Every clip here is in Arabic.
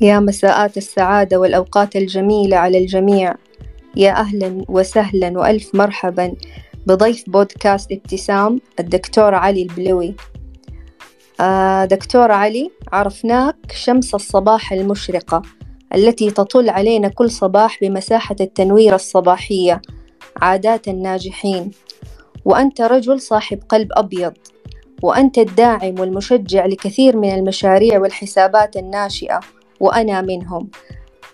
يا مساءات السعادة والأوقات الجميلة على الجميع. يا أهلا وسهلا وألف مرحبا. بضيف بودكاست ابتسام الدكتور علي البلوي. آه دكتور علي عرفناك شمس الصباح المشرقة التي تطل علينا كل صباح بمساحة التنوير الصباحية. عادات الناجحين. وأنت رجل صاحب قلب أبيض. وأنت الداعم والمشجع لكثير من المشاريع والحسابات الناشئة. وأنا منهم.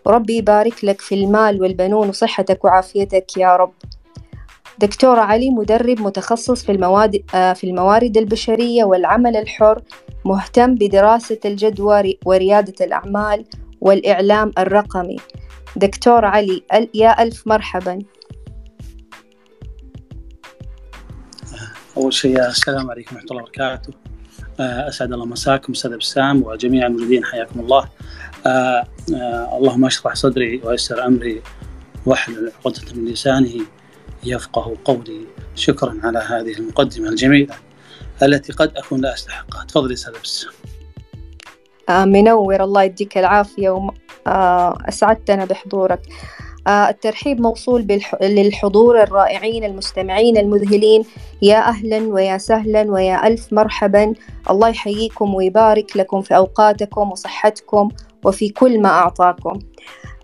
ربي يبارك لك في المال والبنون وصحتك وعافيتك يا رب. دكتور علي مدرب متخصص في المواد في الموارد البشرية والعمل الحر مهتم بدراسة الجدوى وريادة الأعمال والإعلام الرقمي. دكتور علي يا ألف مرحبا. أول شيء السلام عليكم ورحمة الله وبركاته. أسعد الله مساكم أستاذ بسام وجميع الموجودين حياكم الله. آه آه اللهم اشرح صدري ويسر أمري واحلل عقدة من لسانه يفقه قولي. شكرا على هذه المقدمة الجميلة التي قد أكون لا أستحقها. تفضلي بسام آه منور. الله يديك العافية وأسعدتنا بحضورك. الترحيب موصول. للحضور الرائعين المستمعين المذهلين. يا أهلا ويا سهلا ويا ألف مرحبا. الله يحييكم ويبارك لكم في أوقاتكم وصحتكم. وفي كل ما أعطاكم.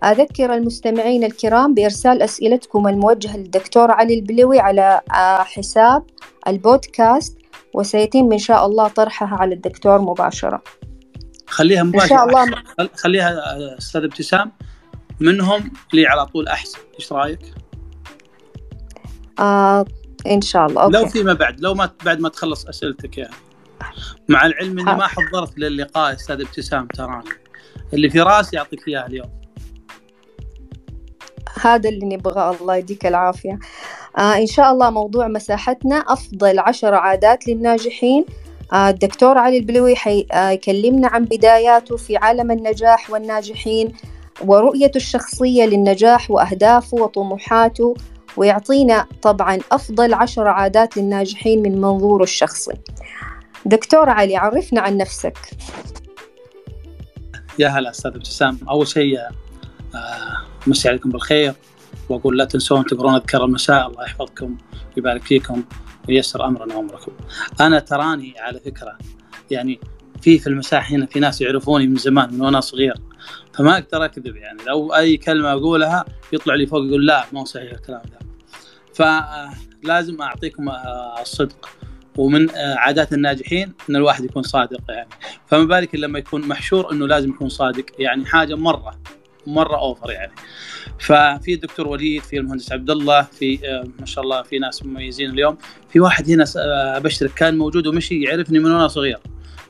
أذكر المستمعين الكرام بإرسال أسئلتكم الموجهة للدكتور علي البلوي على حساب البودكاست وسيتم إن شاء الله طرحها على الدكتور مباشرة. خليها مباشرة. إن شاء الله خليها أستاذ ابتسام. منهم لي على طول أحسن. إيش رأيك؟ آه إن شاء الله. أوكي. لو فيما بعد لو ما بعد ما تخلص أسئلتك يعني. مع العلم إني ما حضرت للقاء أستاذ ابتسام تراني اللي في راسي أعطيك إياه اليوم. هذا اللي نبغاه. الله يديك العافية. آه إن شاء الله موضوع مساحتنا أفضل عشر عادات للناجحين. آه الدكتور علي البلوي حيكلمنا آه عن بداياته في عالم النجاح والناجحين ورؤيته الشخصية للنجاح وأهدافه وطموحاته ويعطينا طبعا أفضل عشر عادات للناجحين من منظوره الشخصي. دكتور علي عرفنا عن نفسك. يا هلا أستاذ ابتسام أول شيء مسي عليكم بالخير وأقول لا تنسون تقرون أذكار المساء الله يحفظكم ويبارك فيكم وييسر أمرنا وأمركم. أنا تراني على فكرة يعني في في المساء هنا في ناس يعرفوني من زمان من وأنا صغير فما أقدر أكذب يعني لو أي كلمة أقولها يطلع لي فوق يقول لا مو صحيح الكلام ده. فلازم أعطيكم الصدق ومن عادات الناجحين إن الواحد يكون صادق يعني. فما بالك لما يكون محشور إنه لازم يكون صادق يعني حاجة مرة مرة اوفر يعني. ففي الدكتور وليد في المهندس عبد الله في ما شاء الله في ناس مميزين اليوم. في واحد هنا أبشرك كان موجود ومشي يعرفني من وأنا صغير.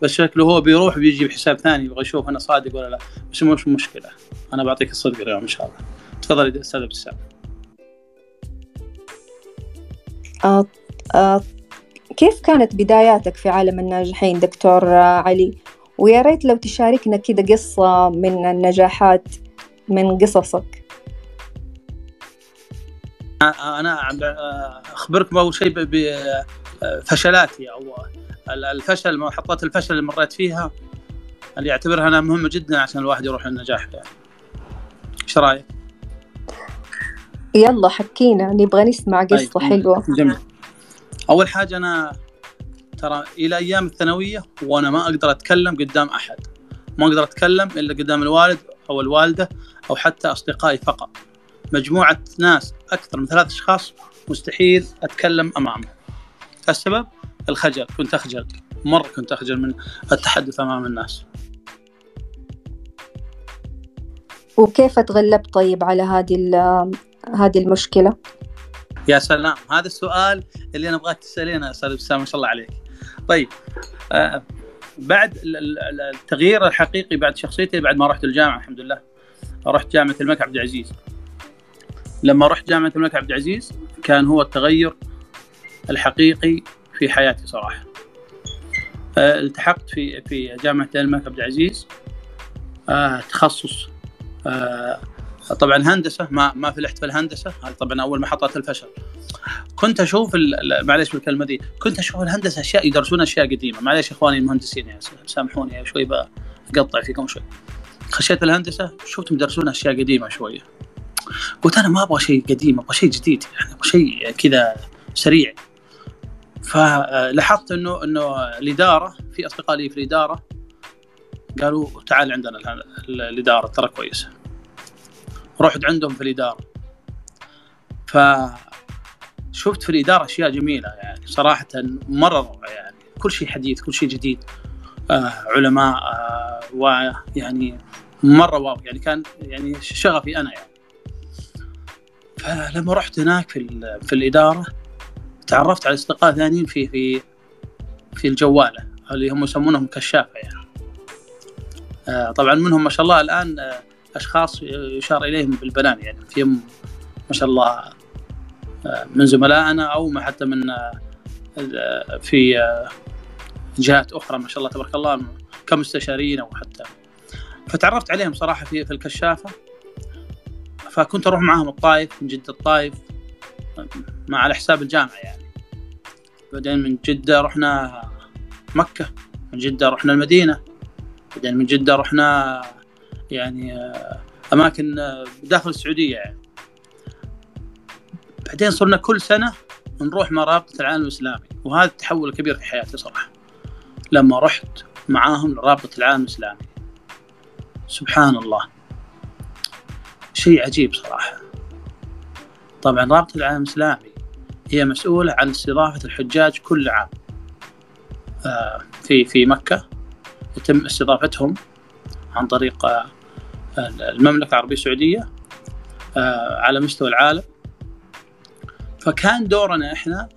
بس شكله هو بيروح بيجي بحساب ثاني يبغى يشوف أنا صادق ولا لا. بس مش مشكلة. أنا بعطيك الصدق اليوم إن شاء الله. تفضل أستاذ ابتسام آه آه كيف كانت بداياتك في عالم الناجحين دكتور علي؟ ويا ريت لو تشاركنا كده قصة من النجاحات من قصصك. أنا أخبركم أول شيء بفشلاتي أو الفشل محطات الفشل اللي مريت فيها اللي أعتبرها أنا مهمة جدا عشان الواحد يروح للنجاح يعني. إيش رأيك؟ يلا حكينا نبغى نسمع قصة حلوة. جميل. أول حاجة أنا ترى إلى أيام الثانوية وأنا ما أقدر أتكلم قدام أحد. ما أقدر أتكلم إلا قدام الوالد أو الوالدة أو حتى أصدقائي فقط. مجموعة ناس أكثر من ثلاث أشخاص مستحيل أتكلم أمامهم. السبب؟ الخجل. كنت أخجل. مرة كنت أخجل من التحدث أمام الناس. وكيف تغلبت طيب على هذه هذه المشكلة؟ يا سلام هذا السؤال اللي أنا أبغاك تسألينه أستاذ ابتسام ما شاء الله عليك. طيب آه بعد التغيير الحقيقي بعد شخصيتي بعد ما رحت الجامعة الحمد لله رحت جامعة الملك عبد العزيز. لما رحت جامعة الملك عبد العزيز كان هو التغير الحقيقي في حياتي صراحة. آه التحقت في في جامعة الملك عبد العزيز آه تخصص آه طبعا هندسة ما ما فلحت في الهندسة هذه طبعا أول محطات الفشل. كنت أشوف معليش بالكلمة دي كنت أشوف الهندسة أشياء يدرسون أشياء قديمة. معليش إخواني المهندسين يعني سامحوني شوي بقطع فيكم شوي. خشيت الهندسة شفت مدرسون أشياء قديمة شوية قلت أنا ما أبغى شيء قديم أبغى شيء جديد يعني أبغى شيء كذا سريع. فلاحظت إنه إنه الإدارة في أصدقاء لي في الإدارة قالوا تعال عندنا الإدارة ترى كويسه رحت عندهم في الإدارة. فشفت في الإدارة أشياء جميلة يعني صراحة مره يعني كل شيء حديث كل شيء جديد. آه علماء آه ويعني مرة واو يعني كان يعني شغفي أنا يعني. فلما رحت هناك في في الإدارة تعرفت على أصدقاء ثانيين في في في الجوالة اللي هم يسمونهم كشافة يعني. آه طبعا منهم ما شاء الله الآن آه أشخاص يشار إليهم بالبنان يعني فيهم ما شاء الله آه من زملائنا أو حتى من آه، في آه، جهات أخرى ما شاء الله تبارك الله كمستشارين أو حتى. فتعرفت عليهم صراحة في في الكشافة فكنت أروح معاهم الطائف من جدة الطائف مع على حساب الجامعة يعني. بعدين من جدة رحنا مكة من جدة رحنا المدينة بعدين من جدة رحنا يعني أماكن داخل السعودية يعني. بعدين صرنا كل سنة نروح مع رابطه العالم الإسلامي وهذا التحول الكبير في حياتي صراحة. لما رحت معاهم لرابطة العالم الإسلامي. سبحان الله. شيء عجيب صراحة. طبعا رابطة العالم الإسلامي هي مسؤولة عن استضافة الحجاج كل عام. آه، في في مكة يتم استضافتهم عن طريق آه، المملكة العربية السعودية آه، على مستوى العالم. فكان دورنا إحنا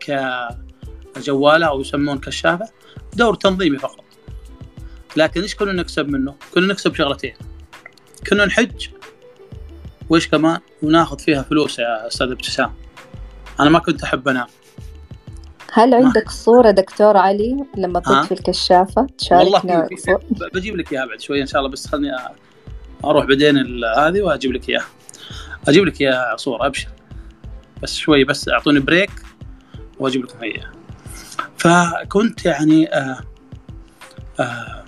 كجوالة أو يسمون كشافة دور تنظيمي فقط. لكن إيش كنا نكسب منه؟ كنا نكسب شغلتين. كنا نحج وإيش كمان؟ وناخذ فيها فلوس يا أستاذ ابتسام. أنا ما كنت أحب أنام. هل عندك صورة دكتور علي لما كنت في الكشافة؟ تشاركنا والله بجيب لك إياها بعد شوية إن شاء الله بس خلني أروح بعدين هذه واجيب لك اياها. أجيب لك اياها صورة ابشر. بس شوي بس اعطوني بريك واجيب لكم إياها. فكنت يعني آه آه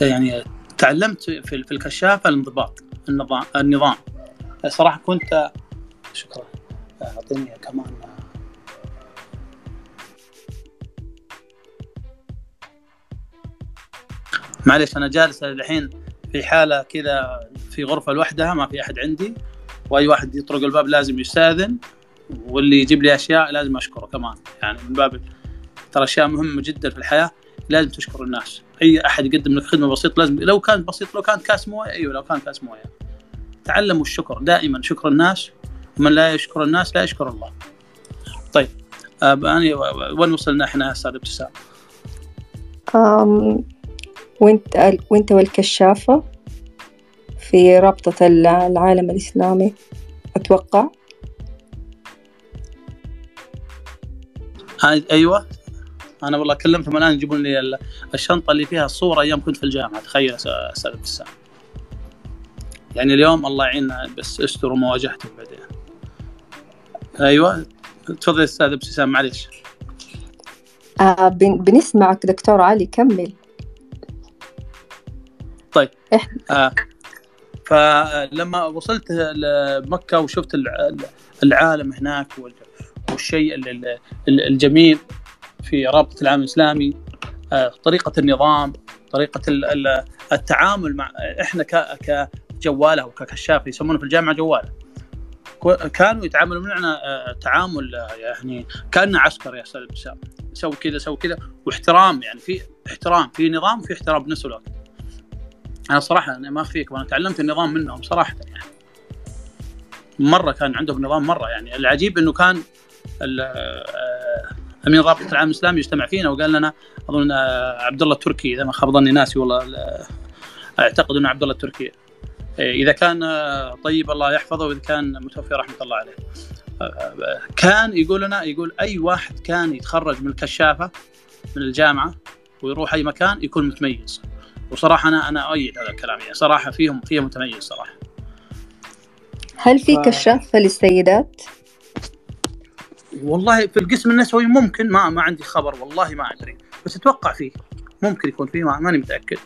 يعني تعلمت في الكشافة الانضباط النظام النظام. صراحة كنت شكرا. أعطيني كمان معلش أنا جالس الحين في حالة كذا في غرفة لوحدها ما في أحد عندي. وأي واحد يطرق الباب لازم يستأذن واللي يجيب لي أشياء لازم أشكره كمان. يعني من باب ترى أشياء مهمة جدا في الحياة لازم تشكر الناس. أي أحد يقدم لك خدمة بسيطة لازم لو كانت بسيط لو كانت كاس موية أيوه لو كان كاس موية. تعلموا الشكر دائما شكر الناس. ومن لا يشكر الناس لا يشكر الله. طيب أنا وين وصلنا إحنا أستاذ ابتسام؟ وانت وانت والكشافة في رابطة العالم الإسلامي أتوقع؟ أيوه. أنا والله كلمتهم الآن يجيبون لي الشنطة اللي فيها الصورة أيام كنت في الجامعة. تخيل أستاذ ابتسام يعني اليوم الله يعيننا بس استروا مواجهتهم بعدين. أيوه. تفضل أستاذ ابتسام معلش آه بنسمعك دكتور علي كمل. آه. فلما وصلت لمكة وشفت العالم هناك والشيء الجميل في رابطة العالم الإسلامي آه، طريقة النظام طريقة التعامل مع إحنا كجوالة وككشاف يسمونه في الجامعة جوالة. كانوا يتعاملون معنا آه، تعامل يعني كأنه عسكر يا أستاذ سوي كذا سوي كذا واحترام يعني في احترام في نظام وفي احترام بنفس الوقت. أنا صراحة أنا ما أخفيك وأنا تعلمت النظام منهم صراحة يعني. مرة كان عندهم نظام مرة يعني. العجيب إنه كان أمين رابطة العالم الإسلامي يجتمع فينا وقال لنا أظن آه، عبد الله التركي إذا ما خاب ظني ناسي والله أعتقد إنه عبد الله التركي. إيه، إذا كان آه، طيب الله يحفظه وإذا كان متوفي رحمة الله عليه. آه، كان يقول لنا يقول أي واحد كان يتخرج من الكشافة من الجامعة ويروح أي مكان يكون متميز. وصراحة أنا أنا أؤيد هذا الكلام يعني. صراحة فيهم فيهم متميز صراحة. هل في ف... كشافه للسيدات؟ والله في القسم النسوي ممكن ما ما عندي خبر والله ما أدري. بس أتوقع فيه. ممكن يكون فيه ماني متأكد.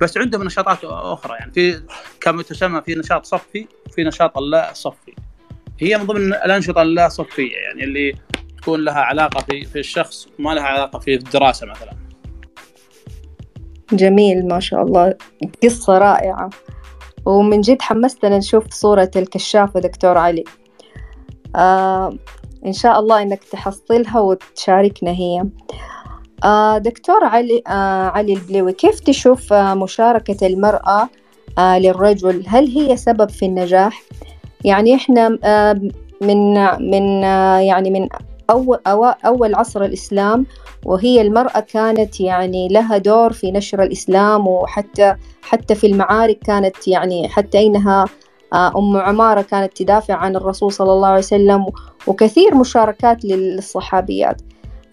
بس عندهم نشاطات أخرى يعني. في كما تسمى في نشاط صفي وفي نشاط اللا صفي. هي من ضمن الأنشطة اللا صفية يعني اللي تكون لها علاقة في في الشخص وما لها علاقة في الدراسة مثلا. جميل ما شاء الله. قصة رائعة. ومن جد حمستنا نشوف صورة الكشافة دكتور علي. آه إن شاء الله إنك تحصلها وتشاركنا هي. آه دكتور علي آه علي البليوي كيف تشوف آه مشاركة المرأة آه للرجل؟ هل هي سبب في النجاح؟ يعني إحنا آه من من آه يعني من أول, أول عصر الإسلام وهي المرأة كانت يعني لها دور في نشر الإسلام وحتى حتى في المعارك كانت يعني حتى إنها آه، أم عمارة كانت تدافع عن الرسول صلى الله عليه وسلم وكثير مشاركات للصحابيات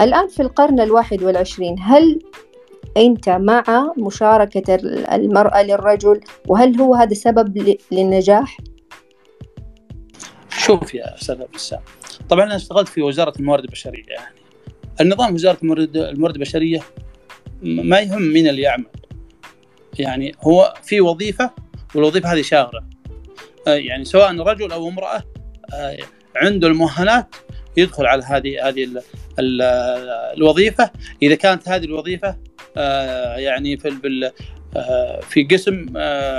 الآن في القرن الواحد والعشرين هل أنت مع مشاركة المرأة للرجل وهل هو هذا سبب للنجاح؟ شوف يا أستاذ بسام طبعا أنا اشتغلت في وزارة الموارد البشرية يعني. النظام وزارة الموارد الموارد البشرية ما يهم مين اللي يعمل. يعني هو في وظيفة والوظيفة هذه شاغرة آه، يعني سواء رجل أو امرأة آه، عنده المؤهلات يدخل على هذه هذه ال ال الوظيفة. إذا كانت هذه الوظيفة آه، يعني في في قسم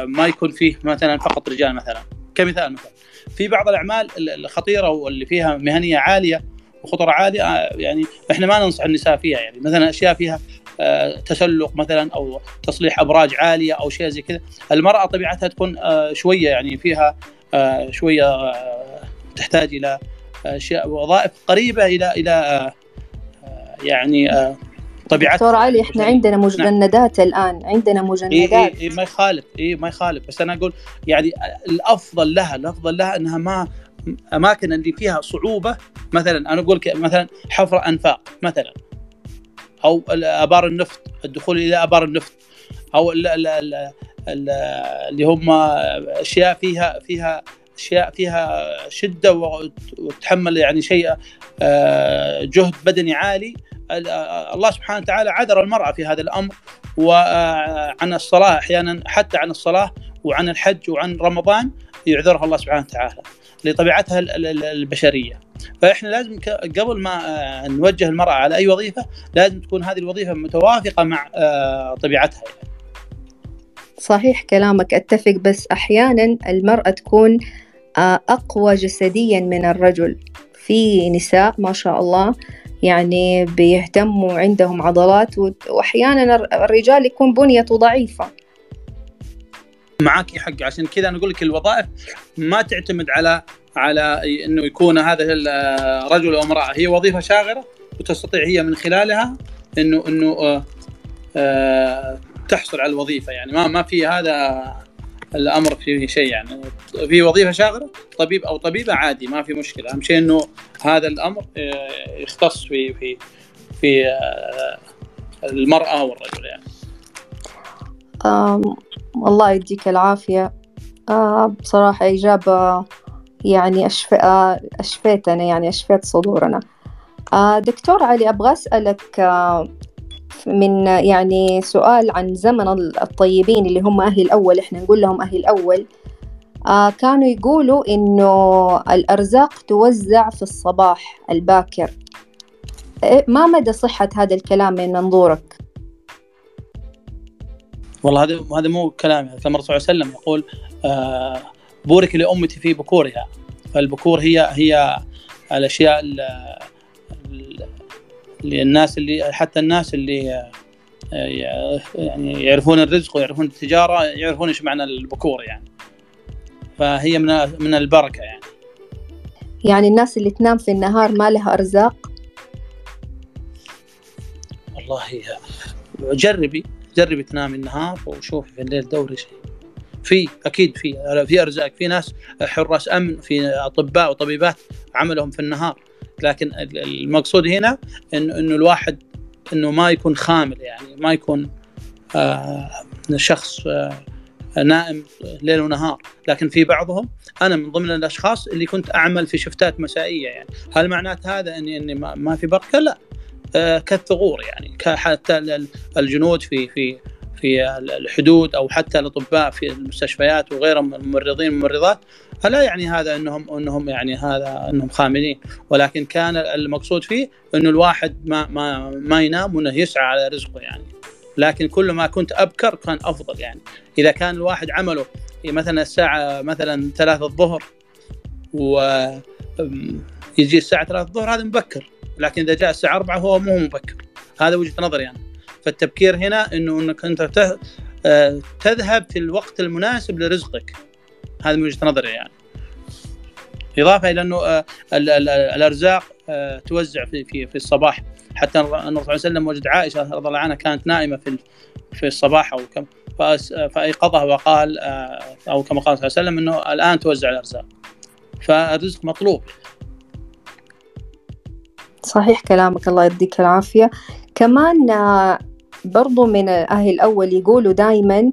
ما يكون فيه مثلا فقط رجال مثلا. كمثال مثلا. في بعض الأعمال الخطيرة واللي فيها مهنية عالية وخطر عاليه يعني إحنا ما ننصح النساء فيها يعني مثلا أشياء فيها آه، تسلق مثلا أو تصليح أبراج عالية أو شيء زي كذا المرأة طبيعتها تكون آه، شوية يعني فيها آه، شوية تحتاج إلى اشياء وظائف قريبة إلى إلى يعني طبيعتها دكتور علي إحنا عندنا نعم. مجندات نعم. الآن عندنا مجندات. إيه إيه ما يخالف إي ما يخالف. بس أنا أقول يعني الأفضل لها الأفضل لها إنها ما أماكن اللي فيها صعوبة. مثلا أنا أقول مثلا حفر أنفاق مثلا. أو أبار النفط الدخول إلى أبار النفط. أو اللي هم أشياء فيها فيها أشياء فيها شدة وتحمل يعني شيء آه، جهد بدني عالي. الله سبحانه وتعالى عذر المرأة في هذا الأمر وعن الصلاة أحيانا حتى عن الصلاة وعن الحج وعن رمضان يعذرها الله سبحانه وتعالى لطبيعتها البشرية فإحنا لازم قبل ما نوجه المرأة على أي وظيفة لازم تكون هذه الوظيفة متوافقة مع طبيعتها يعني. صحيح كلامك أتفق بس أحيانا المرأة تكون أقوى جسديا من الرجل في نساء ما شاء الله يعني بيهتموا عندهم عضلات وأحيانا الرجال يكون بنيته ضعيفة. معك حق عشان كذا أنا أقول لك الوظائف ما تعتمد على على إنه يكون هذا رجل أو امرأة. هي وظيفة شاغرة وتستطيع هي من خلالها إنه إنه آه، آه، تحصل على الوظيفة. يعني ما ما في هذا الأمر فيه شيء يعني. في وظيفة شاغرة طبيب أو طبيبة عادي ما في مشكلة. أهم شيء إنه هذا الأمر آه، يختص في في في المرأة والرجل يعني. الله يديك العافية. آه بصراحة إجابة يعني أشف... آه أشفيتنا يعني أشفيت صدورنا. آه دكتور علي أبغى أسألك آه من يعني سؤال عن زمن الطيبين اللي هم أهل الأول إحنا نقول لهم أهل الأول. آه كانوا يقولوا إنه الأرزاق توزع في الصباح الباكر. إيه، ما مدى صحة هذا الكلام من منظورك؟ والله هذا هذا مو كلامي هذا الرسول صلى الله عليه وسلم يقول آه بورك لأمتي في بكورها. فالبكور هي هي الأشياء اللي الناس اللي حتى الناس اللي آه، يعني يعرفون الرزق ويعرفون التجارة يعرفون إيش معنى البكور يعني. فهي من من البركة يعني. يعني الناس اللي تنام في النهار ما لها أرزاق؟ والله جربي جربي تنامي النهار وشوفي في الليل دوري شيء في أكيد في في أرزاق. في ناس حراس أمن في أطباء وطبيبات عملهم في النهار. لكن المقصود هنا انه إنه الواحد إنه ما يكون خامل يعني ما يكون آه شخص آه نائم ليل ونهار. لكن في بعضهم أنا من ضمن الأشخاص اللي كنت أعمل في شفتات مسائية يعني. هل معنات هذا اني إني ما في بركة؟ لا. آه، كالثغور يعني حتى الجنود في في في الحدود أو حتى الأطباء في المستشفيات وغيرهم الممرضين والممرضات فلا يعني هذا انهم إنهم يعني هذا إنهم خاملين. ولكن كان المقصود فيه إنه الواحد ما ما ما ينام وإنه يسعى على رزقه يعني. لكن كل ما كنت أبكر كان أفضل يعني. إذا كان الواحد عمله مثلا الساعة مثلا ثلاثة الظهر و يجي الساعة 3 الظهر هذا مبكر. لكن إذا جاء الساعة 4 هو مو مبكر. هذا وجهة نظري يعني فالتبكير هنا إنه إنك أنت آه، تذهب في الوقت المناسب لرزقك. هذه من وجهة نظري يعني. إضافة إلى إنه آه، الأرزاق آه، توزع في في في الصباح. حتى النبي صلى الله عليه وسلم وجد عائشة رضي الله عنها كانت نائمة في في الصباح أو كم فأيقظها وقال أو كما قال صلى الله عليه وسلم إنه الآن توزع الأرزاق. فالرزق مطلوب. صحيح كلامك. الله يديك العافية. كمان برضو من أهل الأول يقولوا دايما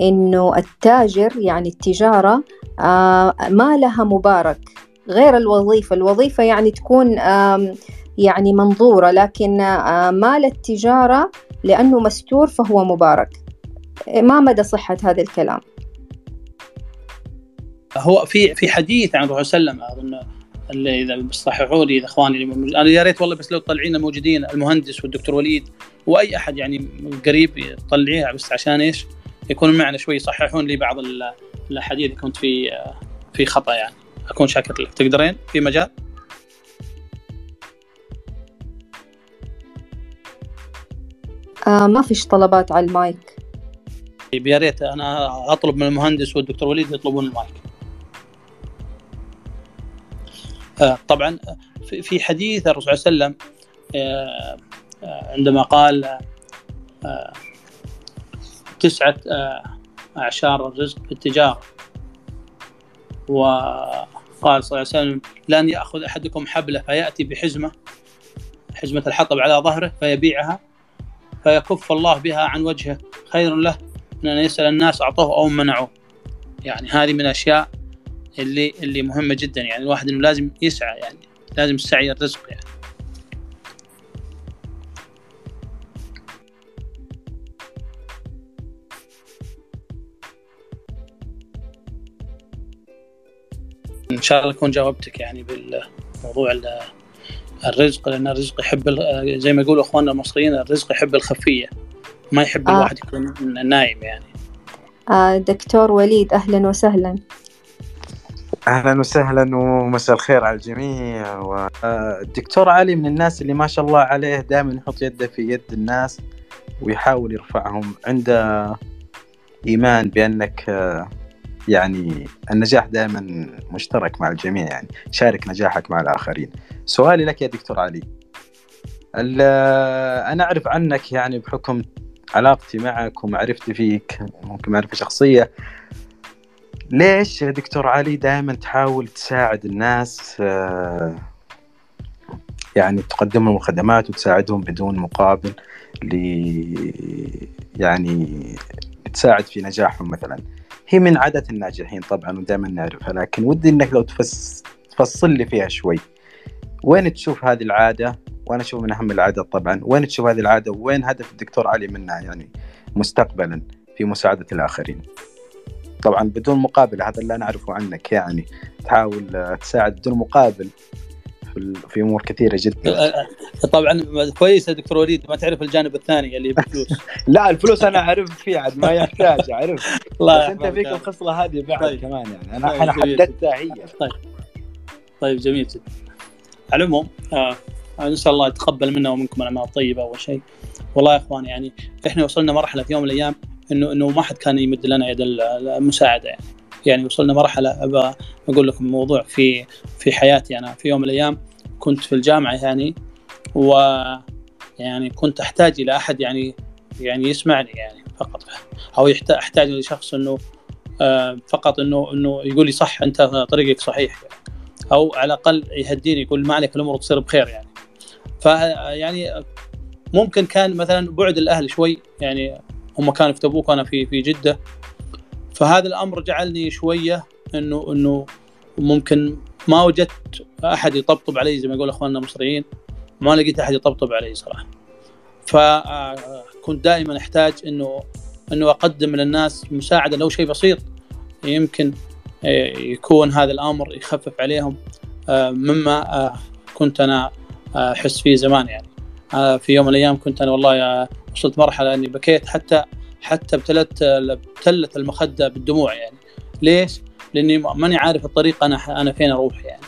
إنه التاجر يعني التجارة آه، ما لها مبارك. غير الوظيفة. الوظيفة يعني تكون يعني منظورة لكن آه، مال التجارة لأنه مستور فهو مبارك. ما مدى صحة هذا الكلام؟ هو في في حديث عن الرسول صلى الله عليه وسلم أظن اللي إذا بتصححوا لي إخواني أنا يا ريت والله بس لو تطلعين الموجودين المهندس والدكتور وليد واي أحد يعني قريب طلعيها بس عشان إيش؟ يكونوا معنا شوي يصححون لي بعض الأحاديث كنت في في خطأ يعني. أكون شاكر لك. تقدرين؟ في مجال؟ آه ما فيش طلبات على المايك. طيب يا ريت أنا أطلب من المهندس والدكتور وليد يطلبون المايك. آه، طبعا في حديث الرسول صلى الله عليه وسلم آه، آه، عندما قال تسعة أعشار الرزق في التجارة. وقال صلى الله عليه وسلم لن يأخذ أحدكم حبلة فيأتي بحزمة حزمة الحطب على ظهره فيبيعها فيكف الله بها عن وجهه. خير له من أن يسأل الناس أعطوه أو منعوه. يعني هذه من الأشياء اللي اللي مهمة جدا. يعني الواحد إنه لازم يسعى يعني لازم السعي الرزق يعني. إن شاء الله اكون جاوبتك يعني بالموضوع الرزق لأن الرزق يحب زي ما يقولوا أخواننا المصريين الرزق يحب الخفية ما يحب آه. الواحد يكون نايم يعني. آه دكتور وليد أهلا وسهلا. أهلا وسهلا ومساء الخير على الجميع. والدكتور علي من الناس اللي ما شاء الله عليه دائما يحط يده في يد الناس ويحاول يرفعهم. عنده إيمان بأنك يعني النجاح دائما مشترك مع الجميع يعني. شارك نجاحك مع الآخرين. سؤالي لك يا دكتور علي. أنا أعرف عنك يعني بحكم علاقتي معك ومعرفتي فيك ممكن معرفه شخصية. ليش يا دكتور علي دائما تحاول تساعد الناس آه، يعني تقدم لهم خدمات وتساعدهم بدون مقابل ل يعني تساعد في نجاحهم مثلا؟ هي من عادة الناجحين طبعا ودائما نعرفها لكن ودي إنك لو تفس تفصل لي فيها شوي. وين تشوف هذه العادة؟ وأنا أشوف من أهم العادات طبعا. وين تشوف هذه العادة؟ وين هدف الدكتور علي منها؟ يعني مستقبلا في مساعدة الآخرين. طبعا بدون مقابل هذا اللي أنا أعرفه عنك يعني تحاول تساعد بدون مقابل. في أمور كثيرة جدا. أه، أه، طبعا كويس يا دكتور وليد ما تعرف الجانب الثاني اللي بفلوس لا الفلوس أنا أعرف فيه عاد ما يحتاج أعرف. بس أنت فيك الخصله هذه بعد طيب. كمان يعني. أنا طيب أنا حددتها هي. طيب. طيب جميل جدا. على العموم آه نسال الله يتقبل منا ومنكم الأعمال الطيبة أول شيء. والله يا اخوان يعني إحنا وصلنا مرحلة في يوم من الأيام انه إنه ما حد كان يمد لنا يد المساعدة يعني. يعني وصلنا مرحلة ابى أقول لكم موضوع في في حياتي أنا. في يوم من الأيام كنت في الجامعة يعني و يعني كنت أحتاج إلى أحد يعني يعني يسمعني يعني فقط. أو أحتاج لشخص إنه آه، فقط إنه إنه يقول لي صح أنت طريقك صحيح يعني. أو على الأقل يهديني يقول ما عليك الأمور تصير بخير يعني. فيعني ممكن كان مثلا بعد الأهل شوي يعني هم كانوا في تبوك وأنا في في جدة. فهذا الأمر جعلني شوية إنه إنه ممكن ما وجدت أحد يطبطب علي زي ما يقول إخواننا المصريين ما لقيت أحد يطبطب علي صراحة. فكنت دائما أحتاج إنه إنه أقدم للناس مساعدة لو شيء بسيط يمكن يكون هذا الأمر يخفف عليهم مما كنت أنا أحس فيه زمان يعني. في يوم من الأيام كنت أنا والله وصلت مرحلة إني بكيت حتى حتى ابتلت ابتلت المخدة بالدموع يعني. ليش؟ لأني ماني عارف الطريق أنا أنا فين أروح يعني.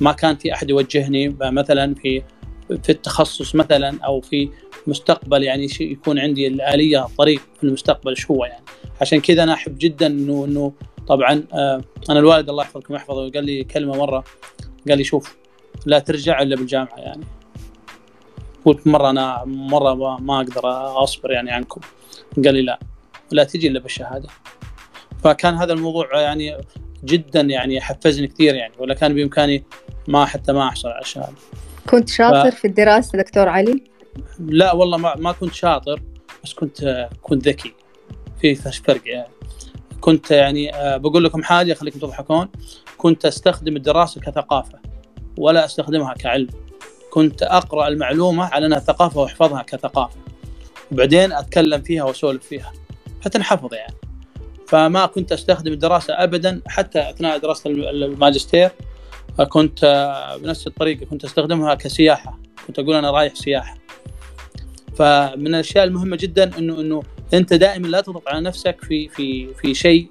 ما كان في أحد يوجهني مثلا في في التخصص مثلا أو في مستقبل يعني يكون عندي الآلية الطريق في المستقبل شو هو يعني. عشان كذا أنا أحب جدا انه إنه طبعا آه أنا الوالد الله يحفظكم ويحفظه قال لي كلمة مرة قال لي شوف لا ترجع إلا بالجامعة يعني. قلت مرة أنا مرة ما أقدر أصبر يعني عنكم. قال لي لا لا تجي إلا بالشهادة. فكان هذا الموضوع يعني جدا يعني حفزني كثير يعني ولا كان بإمكاني ما حتى ما أحصل على الشهادة. كنت شاطر ف... في الدراسة دكتور علي؟ لا والله ما, ما كنت شاطر بس كنت كنت ذكي. في فرق يعني. كنت يعني آه، بقول لكم حاجة خليكم تضحكون كنت أستخدم الدراسة كثقافة ولا أستخدمها كعلم. كنت أقرأ المعلومة على أنها ثقافة وأحفظها كثقافة. وبعدين أتكلم فيها وأسولف فيها. فتنحفظ يعني. فما كنت أستخدم الدراسة ابدا حتى أثناء دراسه الماجستير كنت بنفس الطريقة كنت أستخدمها كسياحة. كنت أقول أنا رايح سياحة. فمن الأشياء المهمة جدا إنه إنه أنت دائما لا تضغط على نفسك في في في شيء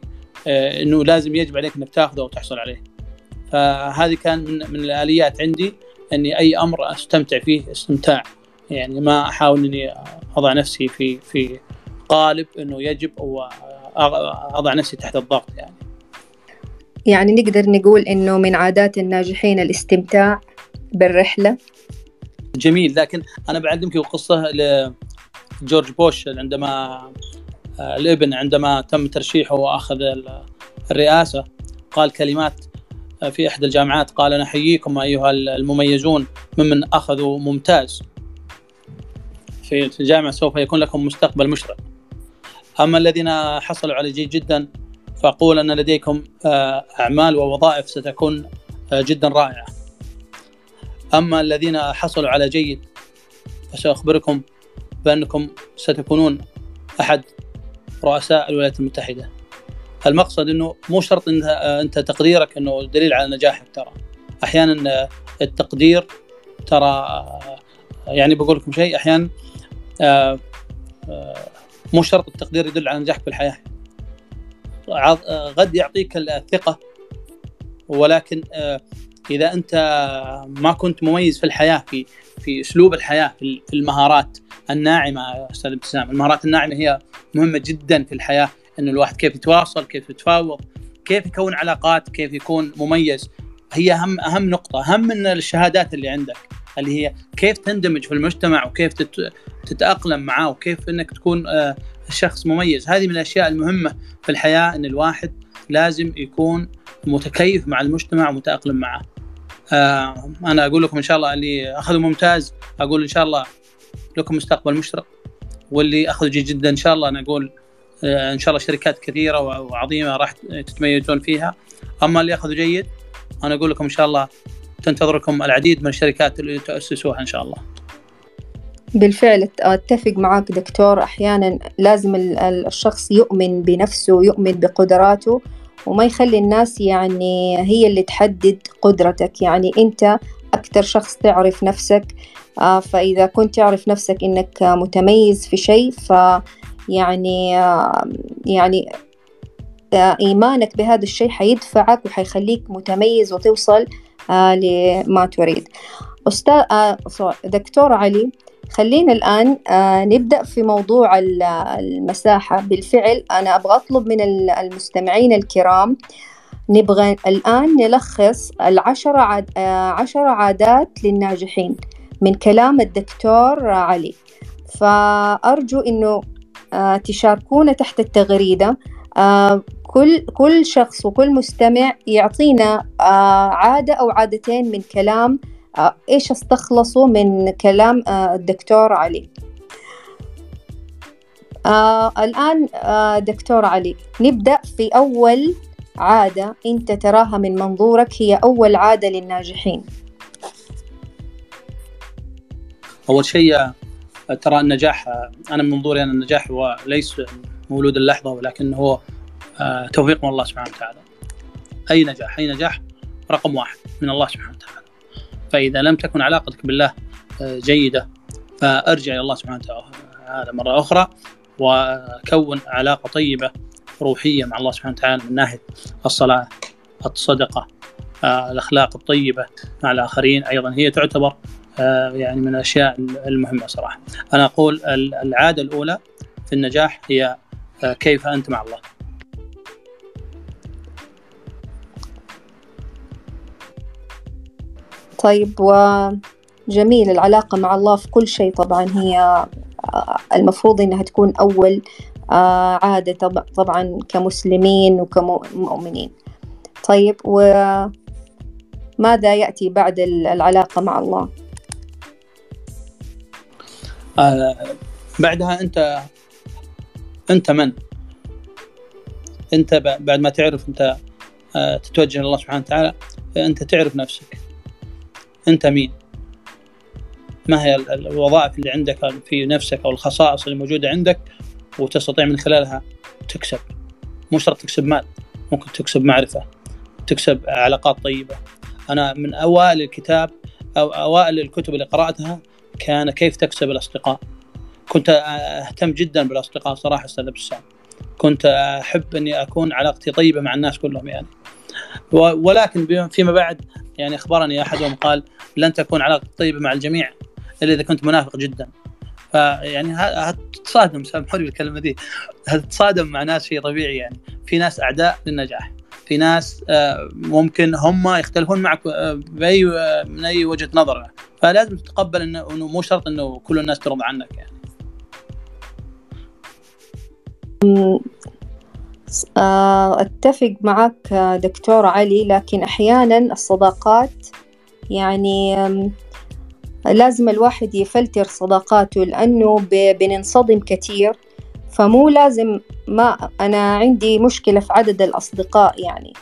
إنه لازم يجب عليك إنك تاخذه وتحصل عليه. فهذه كان من من الآليات عندي. اني اي أمر استمتع فيه استمتاع. يعني ما احاول اني اضع نفسي في في قالب انه يجب أو اضع نفسي تحت الضغط يعني. يعني نقدر نقول انه من عادات الناجحين الاستمتاع بالرحلة؟ جميل. لكن أنا بعلمك قصه لجورج بوش عندما الابن عندما تم ترشيحه وأخذ الرئاسة قال كلمات في إحدى الجامعات. قال نحييكم أيها المميزون ممن أخذوا ممتاز. في الجامعة سوف يكون لكم مستقبل مشرق. أما الذين حصلوا على جيد جدا فأقول أن لديكم آه، أعمال ووظائف ستكون آه، جدا رائعة. أما الذين حصلوا على جيد فسأخبركم بأنكم ستكونون أحد رؤساء الولايات المتحدة. المقصد إنه مو شرط ان آه، أنت تقديرك إنه دليل على نجاحك ترى. أحيانا التقدير ترى يعني بقول لكم شيء أحيانا مو شرط التقدير يدل على نجاحك في الحياة قد يعطيك الثقة ولكن آه، إذا أنت ما كنت مميز في الحياة في في أسلوب الحياة في المهارات الناعمة أستاذ ابتسام المهارات الناعمة هي مهمة جدا في الحياة. انه الواحد كيف يتواصل كيف يتفاوض كيف يكون علاقات كيف يكون مميز. هي أهم أهم نقطة أهم من الشهادات اللي عندك اللي هي كيف تندمج في المجتمع وكيف تتأقلم معاه وكيف إنك تكون آه، شخص مميز. هذه من الأشياء المهمة في الحياة إن الواحد لازم يكون متكيف مع المجتمع ومتأقلم معه. آه، أنا أقول لكم إن شاء الله اللي أخذوا ممتاز أقول إن شاء الله لكم مستقبل مشرق واللي أخذوا جيد جدا إن شاء الله أنا أقول إن شاء الله شركات كثيرة وعظيمة راح تتميزون فيها. أما اللي اخذوا جيد أنا أقول لكم إن شاء الله تنتظركم العديد من الشركات اللي تأسسوها إن شاء الله. بالفعل أتفق معك دكتور. أحيانا لازم الشخص يؤمن بنفسه يؤمن بقدراته وما يخلي الناس يعني هي اللي تحدد قدرتك. يعني أنت أكثر شخص تعرف نفسك. آه، فإذا كنت تعرف نفسك إنك متميز في شيء ف يعني يعني آه، إيمانك بهذا الشيء حيدفعك وحيخليك متميز وتوصل آه، لما تريد. أستاذ آه، دكتور علي خلينا الآن نبدأ في موضوع المساحة. بالفعل أنا أبغى أطلب من المستمعين الكرام نبغى الآن نلخص العشرة عاد عشرة عادات للناجحين من كلام الدكتور علي. فأرجو إنه تشاركونا تحت التغريدة. كل كل شخص وكل مستمع يعطينا آه، عادة أو عادتين من كلام آه، إيش استخلصوا من كلام آه، الدكتور علي. الآن دكتور علي نبدأ في أول عادة أنت تراها من منظورك هي أول عادة للناجحين. أول شيء ترى النجاح أنا من منظوري أن النجاح هو ليس مولود اللحظة ولكن هو آه، توفيق من الله سبحانه وتعالى. أي نجاح أي نجاح رقم واحد من الله سبحانه وتعالى. فإذا لم تكن علاقتك بالله آه، جيدة فأرجع إلى الله سبحانه وتعالى. مرة أخرى وكون علاقة طيبة روحية مع الله سبحانه وتعالى من ناحية الصلاة الصدقة آه، الأخلاق الطيبة مع الآخرين أيضا هي تعتبر يعني من الأشياء المهمة صراحة. أنا أقول العادة الأولى في النجاح هي كيف أنت مع الله. طيب وجميل العلاقة مع الله في كل شيء طبعا هي آه، المفروض إنها تكون آه، عادة طبعا كمسلمين وكمؤمنين طيب وماذا يأتي بعد العلاقة مع الله؟ آه بعدها أنت أنت من؟ أنت بعد ما تعرف أنت آه تتوجه لله سبحانه وتعالى أنت تعرف نفسك. أنت مين؟ ما هي الوظائف اللي عندك في نفسك أو الخصائص اللي موجودة عندك وتستطيع من خلالها تكسب. مو شرط تكسب مال ممكن تكسب معرفة تكسب علاقات طيبة. أنا من أوائل الكتاب أو أوائل الكتب اللي قرأتها كان كيف تكسب الأصدقاء. كنت أهتم جدا بالأصدقاء صراحة أستاذ بسام كنت أحب أني أكون علاقتي طيبة مع الناس كلهم يعني. ولكن فيما بعد يعني أخبرني أحدهم قال لن تكون علاقه طيبة مع الجميع إلا إذا كنت منافق جدا. فيعني هتتصادم سامحوني بالكلمة دي. هتتصادم مع ناس شيء طبيعي يعني. في ناس أعداء للنجاح. في ناس آه، ممكن هم يختلفون معك آه، بأي آه، من أي وجهة نظر. فلازم تتقبل إنه مو شرط إنه كل الناس ترضى عنك يعني. أتفق معك دكتور علي لكن أحيانا الصداقات يعني لازم الواحد يفلتر صداقاته لأنه بننصدم كثير. فمو لازم ما أنا عندي مشكلة في عدد الأصدقاء يعني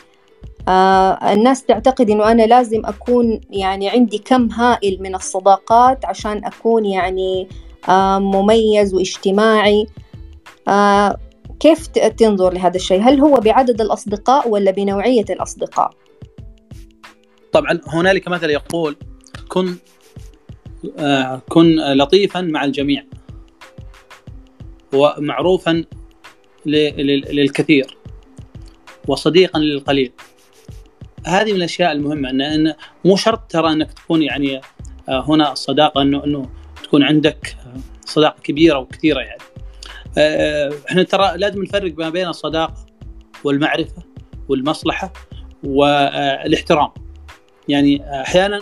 آه الناس تعتقد إنه أنا لازم أكون يعني عندي كم هائل من الصداقات عشان أكون يعني آه مميز واجتماعي آه كيف تنظر لهذا الشيء؟ هل هو بعدد الأصدقاء ولا بنوعية الأصدقاء؟ طبعا هنالك مثل يقول كن آه كن لطيفا مع الجميع ومعروفا للكثير وصديقا للقليل. هذه من الأشياء المهمة ان, مو شرط ترى إنك تكون يعني آه، هنا الصداقه انه إنه تكون عندك صداقة كبيرة وكثيرة يعني. آه، إحنا ترى لازم نفرق ما بين الصداقة والمعرفة والمصلحة والإحترام. يعني أحيانا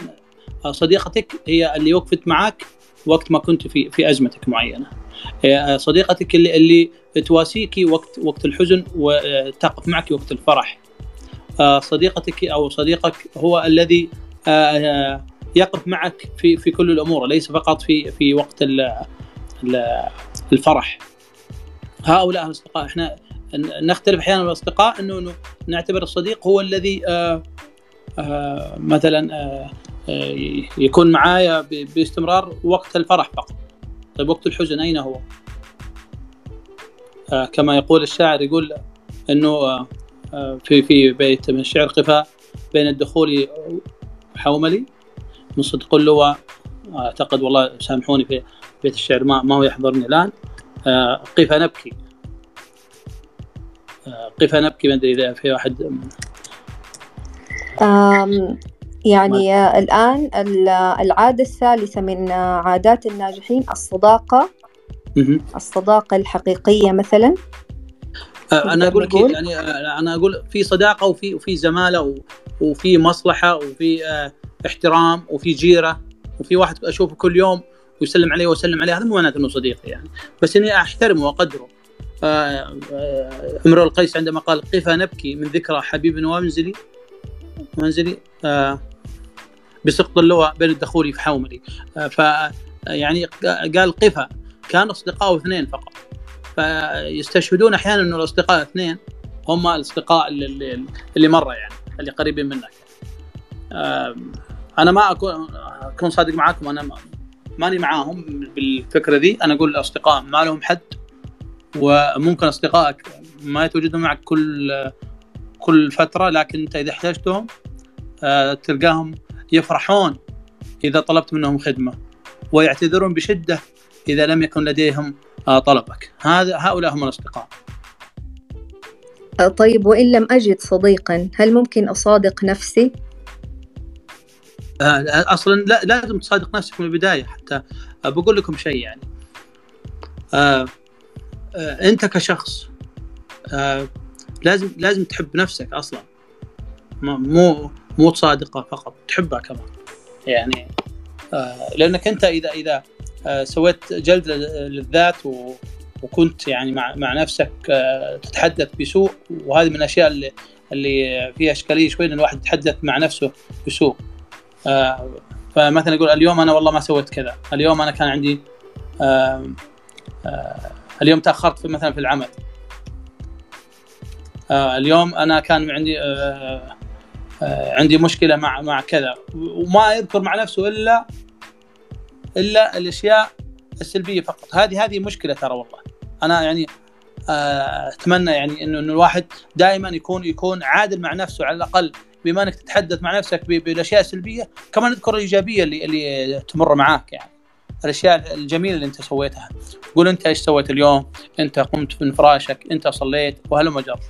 صديقتك هي اللي وقفت معك وقت ما كنت في في أزمتك معينة. آه، صديقتك اللي اللي تواسيك وقت وقت الحزن وتقف معك وقت الفرح. آه، صديقتك أو صديقك هو الذي يقف معك في في كل الأمور ليس فقط في في وقت الفرح. هؤلاء الأصدقاء إحنا نختلف أحيانا الأصدقاء إنه نعتبر الصديق هو الذي مثلا يكون معايا باستمرار وقت الفرح فقط. طيب وقت الحزن أين هو؟ كما يقول الشاعر يقول إنه في في بيت من الشعر قفاء بين الدخول حوملي. من صدق اللواء أعتقد والله سامحوني في بيت الشعر ما ما هو يحضرني الآن. آه، قف نبكي. آه، قف نبكي ما أدري إذا في واحد يعني ما. الآن العادة الثالثة من عادات الناجحين الصداقة. الصداقة الحقيقية مثلا. آه، أنا أقول لك يعني أنا أقول في صداقة وفي وفي زمالة وفي مصلحة وفي احترام وفي جيرة وفي واحد أشوفه كل يوم ويسلم عليه وأسلم عليه هذا مو معناته إنه صديقي يعني. بس إني أحترمه وأقدره. امرؤ القيس عندما قال قفا نبكي من ذكرى حبيب ومنزلي. منزلي آه، بسقط اللواء بين الدخول في حوملي. ف يعني قال قفا كان اصدقائه اثنين فقط. فيستشهدون أحيانا إنه الأصدقاء اثنين هم الأصدقاء اللي, اللي مرة يعني اللي قريبين منك. أنا ما اكون أكون صادق معاكم أنا ماني معاهم بالفكرة ذي. أنا أقول الأصدقاء ما لهم حد وممكن أصدقائك ما يتواجدون معك كل كل فترة لكن أنت إذا احتجتهم آه، تلقاهم يفرحون إذا طلبت منهم خدمة ويعتذرون بشدة إذا لم يكن لديهم آه، طلبك. هذا هؤلاء هم الأصدقاء. طيب وإن لم أجد صديقا هل ممكن أصادق نفسي؟ أصلا لا لازم تصادق نفسك من البداية حتى بقول لكم شيء يعني. آه آه أنت كشخص آه لازم لازم تحب نفسك أصلا. مو مو تصادقها فقط تحبها كمان. يعني آه لأنك أنت اذا إذا آه سويت جلد للذات و وكنت يعني مع مع نفسك آه تتحدث بسوء وهذه من الأشياء اللي اللي فيها إشكالية شوي إن الواحد يتحدث مع نفسه بسوء. فمثلا يقول اليوم أنا والله ما سويت كذا. اليوم أنا كان عندي اليوم تأخرت في مثلا في العمل. اليوم أنا كان عندي آه آه عندي مشكلة مع مع كذا. وما يذكر مع نفسه إلا إلا الأشياء السلبية فقط. هذه هذه مشكلة ترى والله. أنا يعني آه، أتمنى يعني إنه الواحد دائما يكون يكون عادل مع نفسه على الأقل بما إنك تتحدث مع نفسك بالأشياء السلبية كمان اذكر الإيجابية اللي اللي تمر معاك يعني. الأشياء الجميلة اللي أنت سويتها. قول أنت إيش سويت اليوم؟ أنت قمت من فراشك أنت صليت وهلم جر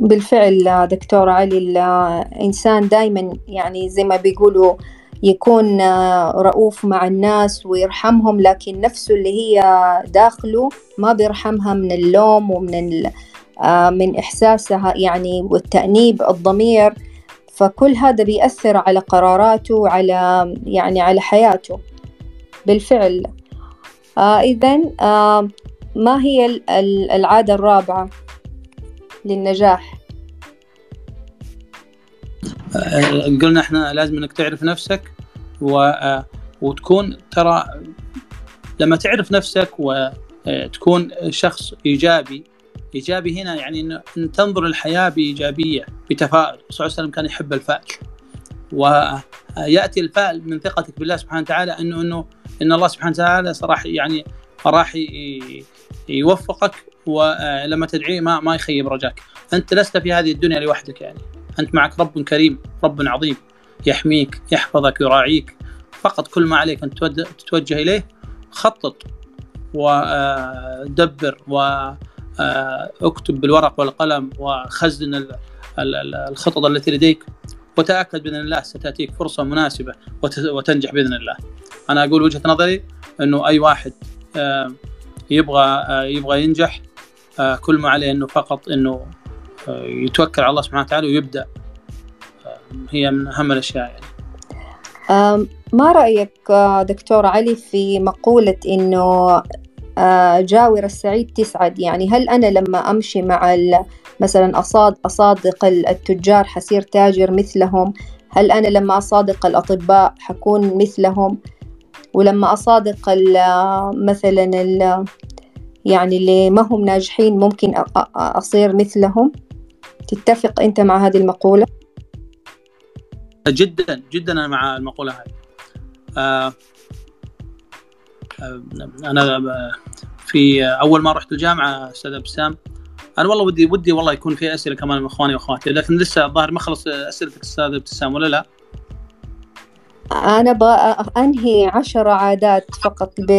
بالفعل دكتور علي الإنسان دائما يعني زي ما بيقولوا يكون رؤوف مع الناس ويرحمهم لكن نفسه اللي هي داخله ما بيرحمها من اللوم ومن من إحساسها يعني والتأنيب الضمير. فكل هذا بيأثر على قراراته وعلى يعني على حياته. بالفعل. آه إذا آه ما هي العادة الرابعة للنجاح؟ قلنا إحنا لازم إنك تعرف نفسك و... وتكون ترى لما تعرف نفسك وتكون شخص إيجابي إيجابي هنا يعني إن تنظر الحياة بإيجابية بتفاؤل الرسول صلى الله عليه وسلم كان يحب الفائل وياتي الفائل من ثقتك بالله سبحانه وتعالى إنه إنه إن الله سبحانه وتعالى راح يعني راح يوفقك ولما تدعيه ما ما يخيب رجاك. أنت لست في هذه الدنيا لوحدك يعني. أنت معك رب كريم رب عظيم يحميك يحفظك يراعيك. فقط كل ما عليك أن تتوجه إليه خطط ودبر واكتب بالورق والقلم وخزن الخطط التي لديك. وتأكد بإذن الله ستأتيك فرصة مناسبة وتنجح بإذن الله. أنا أقول وجهة نظري إنه أي واحد يبغى يبغى ينجح كل ما عليه إنه فقط إنه يتوكل على الله سبحانه وتعالى ويبدأ هي من أهم الأشياء يعني. ما رأيك دكتور علي في مقولة إنه جاور السعيد تسعد؟ يعني هل أنا لما أمشي مع مثلا أصاد أصادق التجار حصير تاجر مثلهم؟ هل أنا لما أصادق الأطباء حكون مثلهم؟ ولما أصادق مثلا يعني اللي ما هم ناجحين ممكن أصير مثلهم تتفق أنت مع هذه المقولة؟ جدا جدا أنا مع المقولة هذه آه أنا في أول ما رحت الجامعة أستاذ أبسام أنا والله ودي ودي والله يكون في أسئلة كمان من إخواني وأخواتي لكن لسه الظاهر ما خلص أسئلتك أستاذ ابتسام ولا لا؟ أنا أنهي عشر عادات فقط ب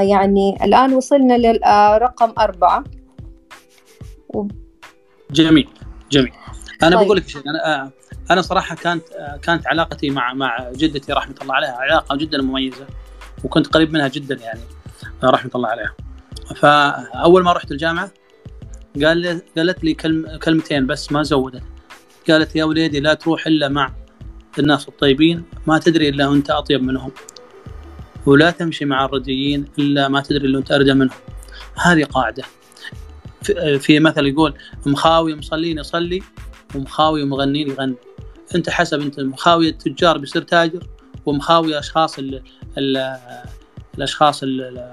يعني الآن وصلنا للرقم أربعة. و... جميل جميل. أنا طيب. بقول لك شيء أنا أنا صراحة كانت كانت علاقتي مع مع جدتي رحمة الله عليها علاقة جدا مميزة وكنت قريب منها جدا يعني رحمة الله عليها. فأول ما رحت الجامعة قال قالت لي كلم كلمتين بس ما زودت. قالت يا وليدي لا تروح إلا مع الناس الطيبين ما تدري إلا وانت أطيب منهم. ولا تمشي مع الرديين إلا ما تدري إلا وانت أرجى منهم. هذه قاعدة. في مثل يقول مخاوي مصلين يصلي ومخاوي مغنين يغني. أنت حسب أنت مخاوي التجار بيصير تاجر ومخاوي اشخاص ال ال الأشخاص ال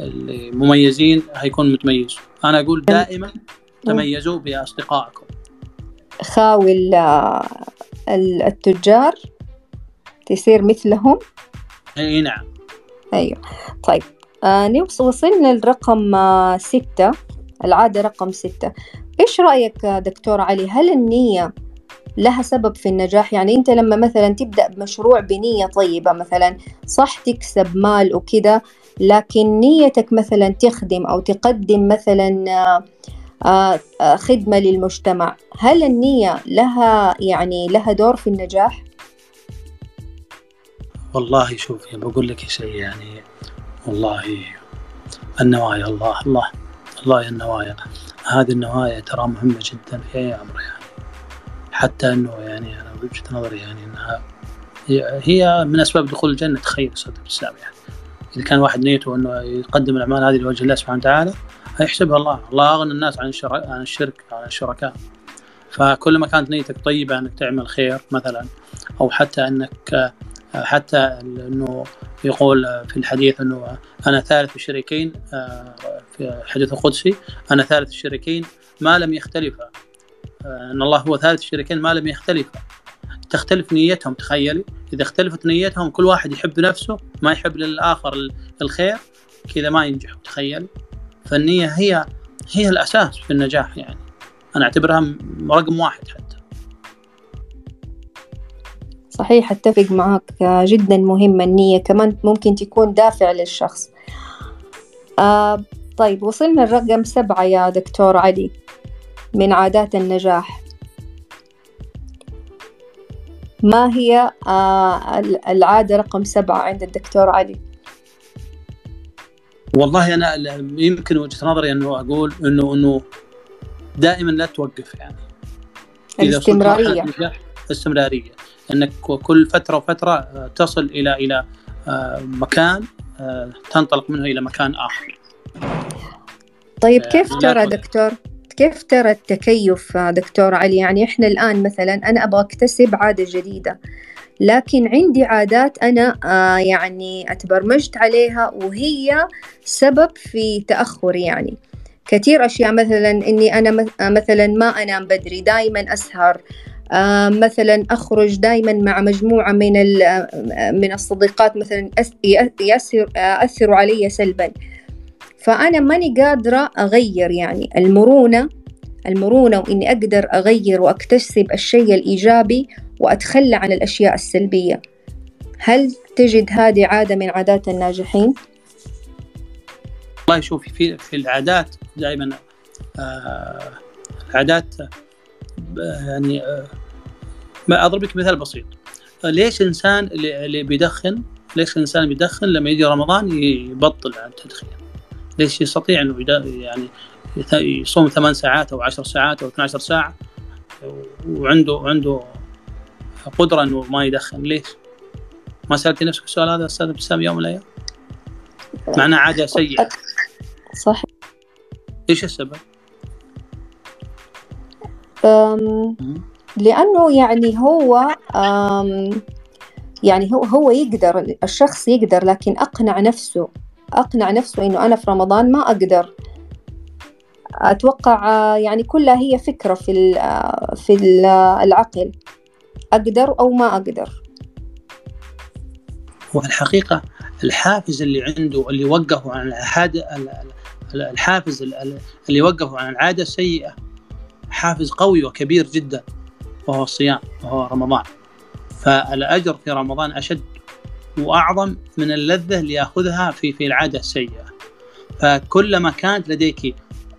المميزين هيكون متميز. أنا أقول دائما تميزوا بأصدقائكم. خاوي التجار تصير مثلهم؟ إي نعم. أيوة. طيب آه نوصل وصلنا لرقم آه ستة. العادة رقم ستة. إيش رأيك دكتور علي؟ هل النية لها سبب في النجاح؟ يعني أنت لما مثلا تبدأ بمشروع بنية طيبة مثلا صح تكسب مال وكذا لكن نيتك مثلا تخدم أو تقدم مثلا آه، آه، خدمة للمجتمع. هل النية لها يعني لها دور في النجاح؟ والله شوفي بقول لك شيء يعني والله النوايا الله الله الله يا النوايا. هذه النوايا ترى مهمة جدا في أي أمر يعني. حتى أنه يعني أنا بوجهة نظري يعني أنها هي من أسباب دخول الجنة تخيل صدق الإسلام يعني. إذا كان واحد نيته أنه يقدم الأعمال هذه لوجه الله سبحانه وتعالى هيحسبها الله. الله أغنى الناس عن الشرك عن الشرك عن الشركاء. فكل ما كانت نيتك طيبة أنك تعمل خير مثلا أو حتى أنك حتى إنه يقول في الحديث إنه أنا ثالث الشريكين في الحديث القدسي أنا ثالث الشريكين ما لم يختلفا إن الله هو ثالث الشريكين ما لم يختلفا تختلف نيتهم تخيلي. إذا اختلفت نيتهم كل واحد يحب نفسه ما يحب للآخر الخير كذا ما ينجح تخيل فالنيه هي هي الأساس في النجاح يعني. أنا أعتبرها رقم واحد حتى. صحيح أتفق معك جدا مهمة النية. كمان ممكن تكون دافع للشخص. آه طيب وصلنا الرقم سبعة يا دكتور علي من عادات النجاح. ما هي آه العادة رقم سبعة عند الدكتور علي؟ والله أنا يمكن وجهة نظري أنه أقول أنه أنه دائما لا توقف يعني الاستمرارية الاستمرارية إنك كل فترة وفترة آه، تصل إلى إلى آه، مكان آه، تنطلق منه إلى مكان آخر. طيب كيف ترى دكتور؟ كيف ترى التكيف دكتور علي؟ يعني إحنا الآن مثلا أنا أبغى أكتسب عادة جديدة لكن عندي عادات أنا آه يعني أتبرمجت عليها وهي سبب في تأخر يعني. كثير أشياء مثلا إني أنا مثلا ما أنام بدري دائما أسهر آه، مثلا أخرج دائما مع مجموعة من من الصديقات مثلا يأثروا علي سلبا. فأنا ماني قادرة أغير يعني المرونة المرونة وإني أقدر أغير وأكتسب الشيء الإيجابي وأتخلى عن الأشياء السلبية. هل تجد هذه عادة من عادات الناجحين؟ والله شوفي في في العادات دائما آه العادات يعني آه أضرب لك مثال بسيط. ليش الإنسان اللي بيدخن ليش الإنسان بيدخن لما يجي رمضان يبطل عن التدخين؟ ليش يستطيع إنه يعني يصوم ثمان ساعات أو عشر ساعات أو 12 ساعة؟ وعنده عنده قدرة إنه ما يدخن ليش؟ ما سالتي نفسك السؤال هذا أستاذ ابتسام يوم من الأيام؟ معناه عادة سيئة صح إيش السبب؟ لأنه يعني هو يعني هو هو يقدر الشخص يقدر لكن أقنع نفسه أقنع نفسه إنه أنا في رمضان ما أقدر أتوقع يعني كلها هي فكرة في في العقل أقدر أو ما أقدر. والحقيقة الحافز اللي عنده اللي وقفه عن العادة الحافز اللي وقفه عن العادة السيئة حافز قوي وكبير جدا وهو الصيام وهو رمضان. فالأجر في رمضان أشد وأعظم من اللذة اللي يأخذها في في العادة السيئة. فكلما كانت لديك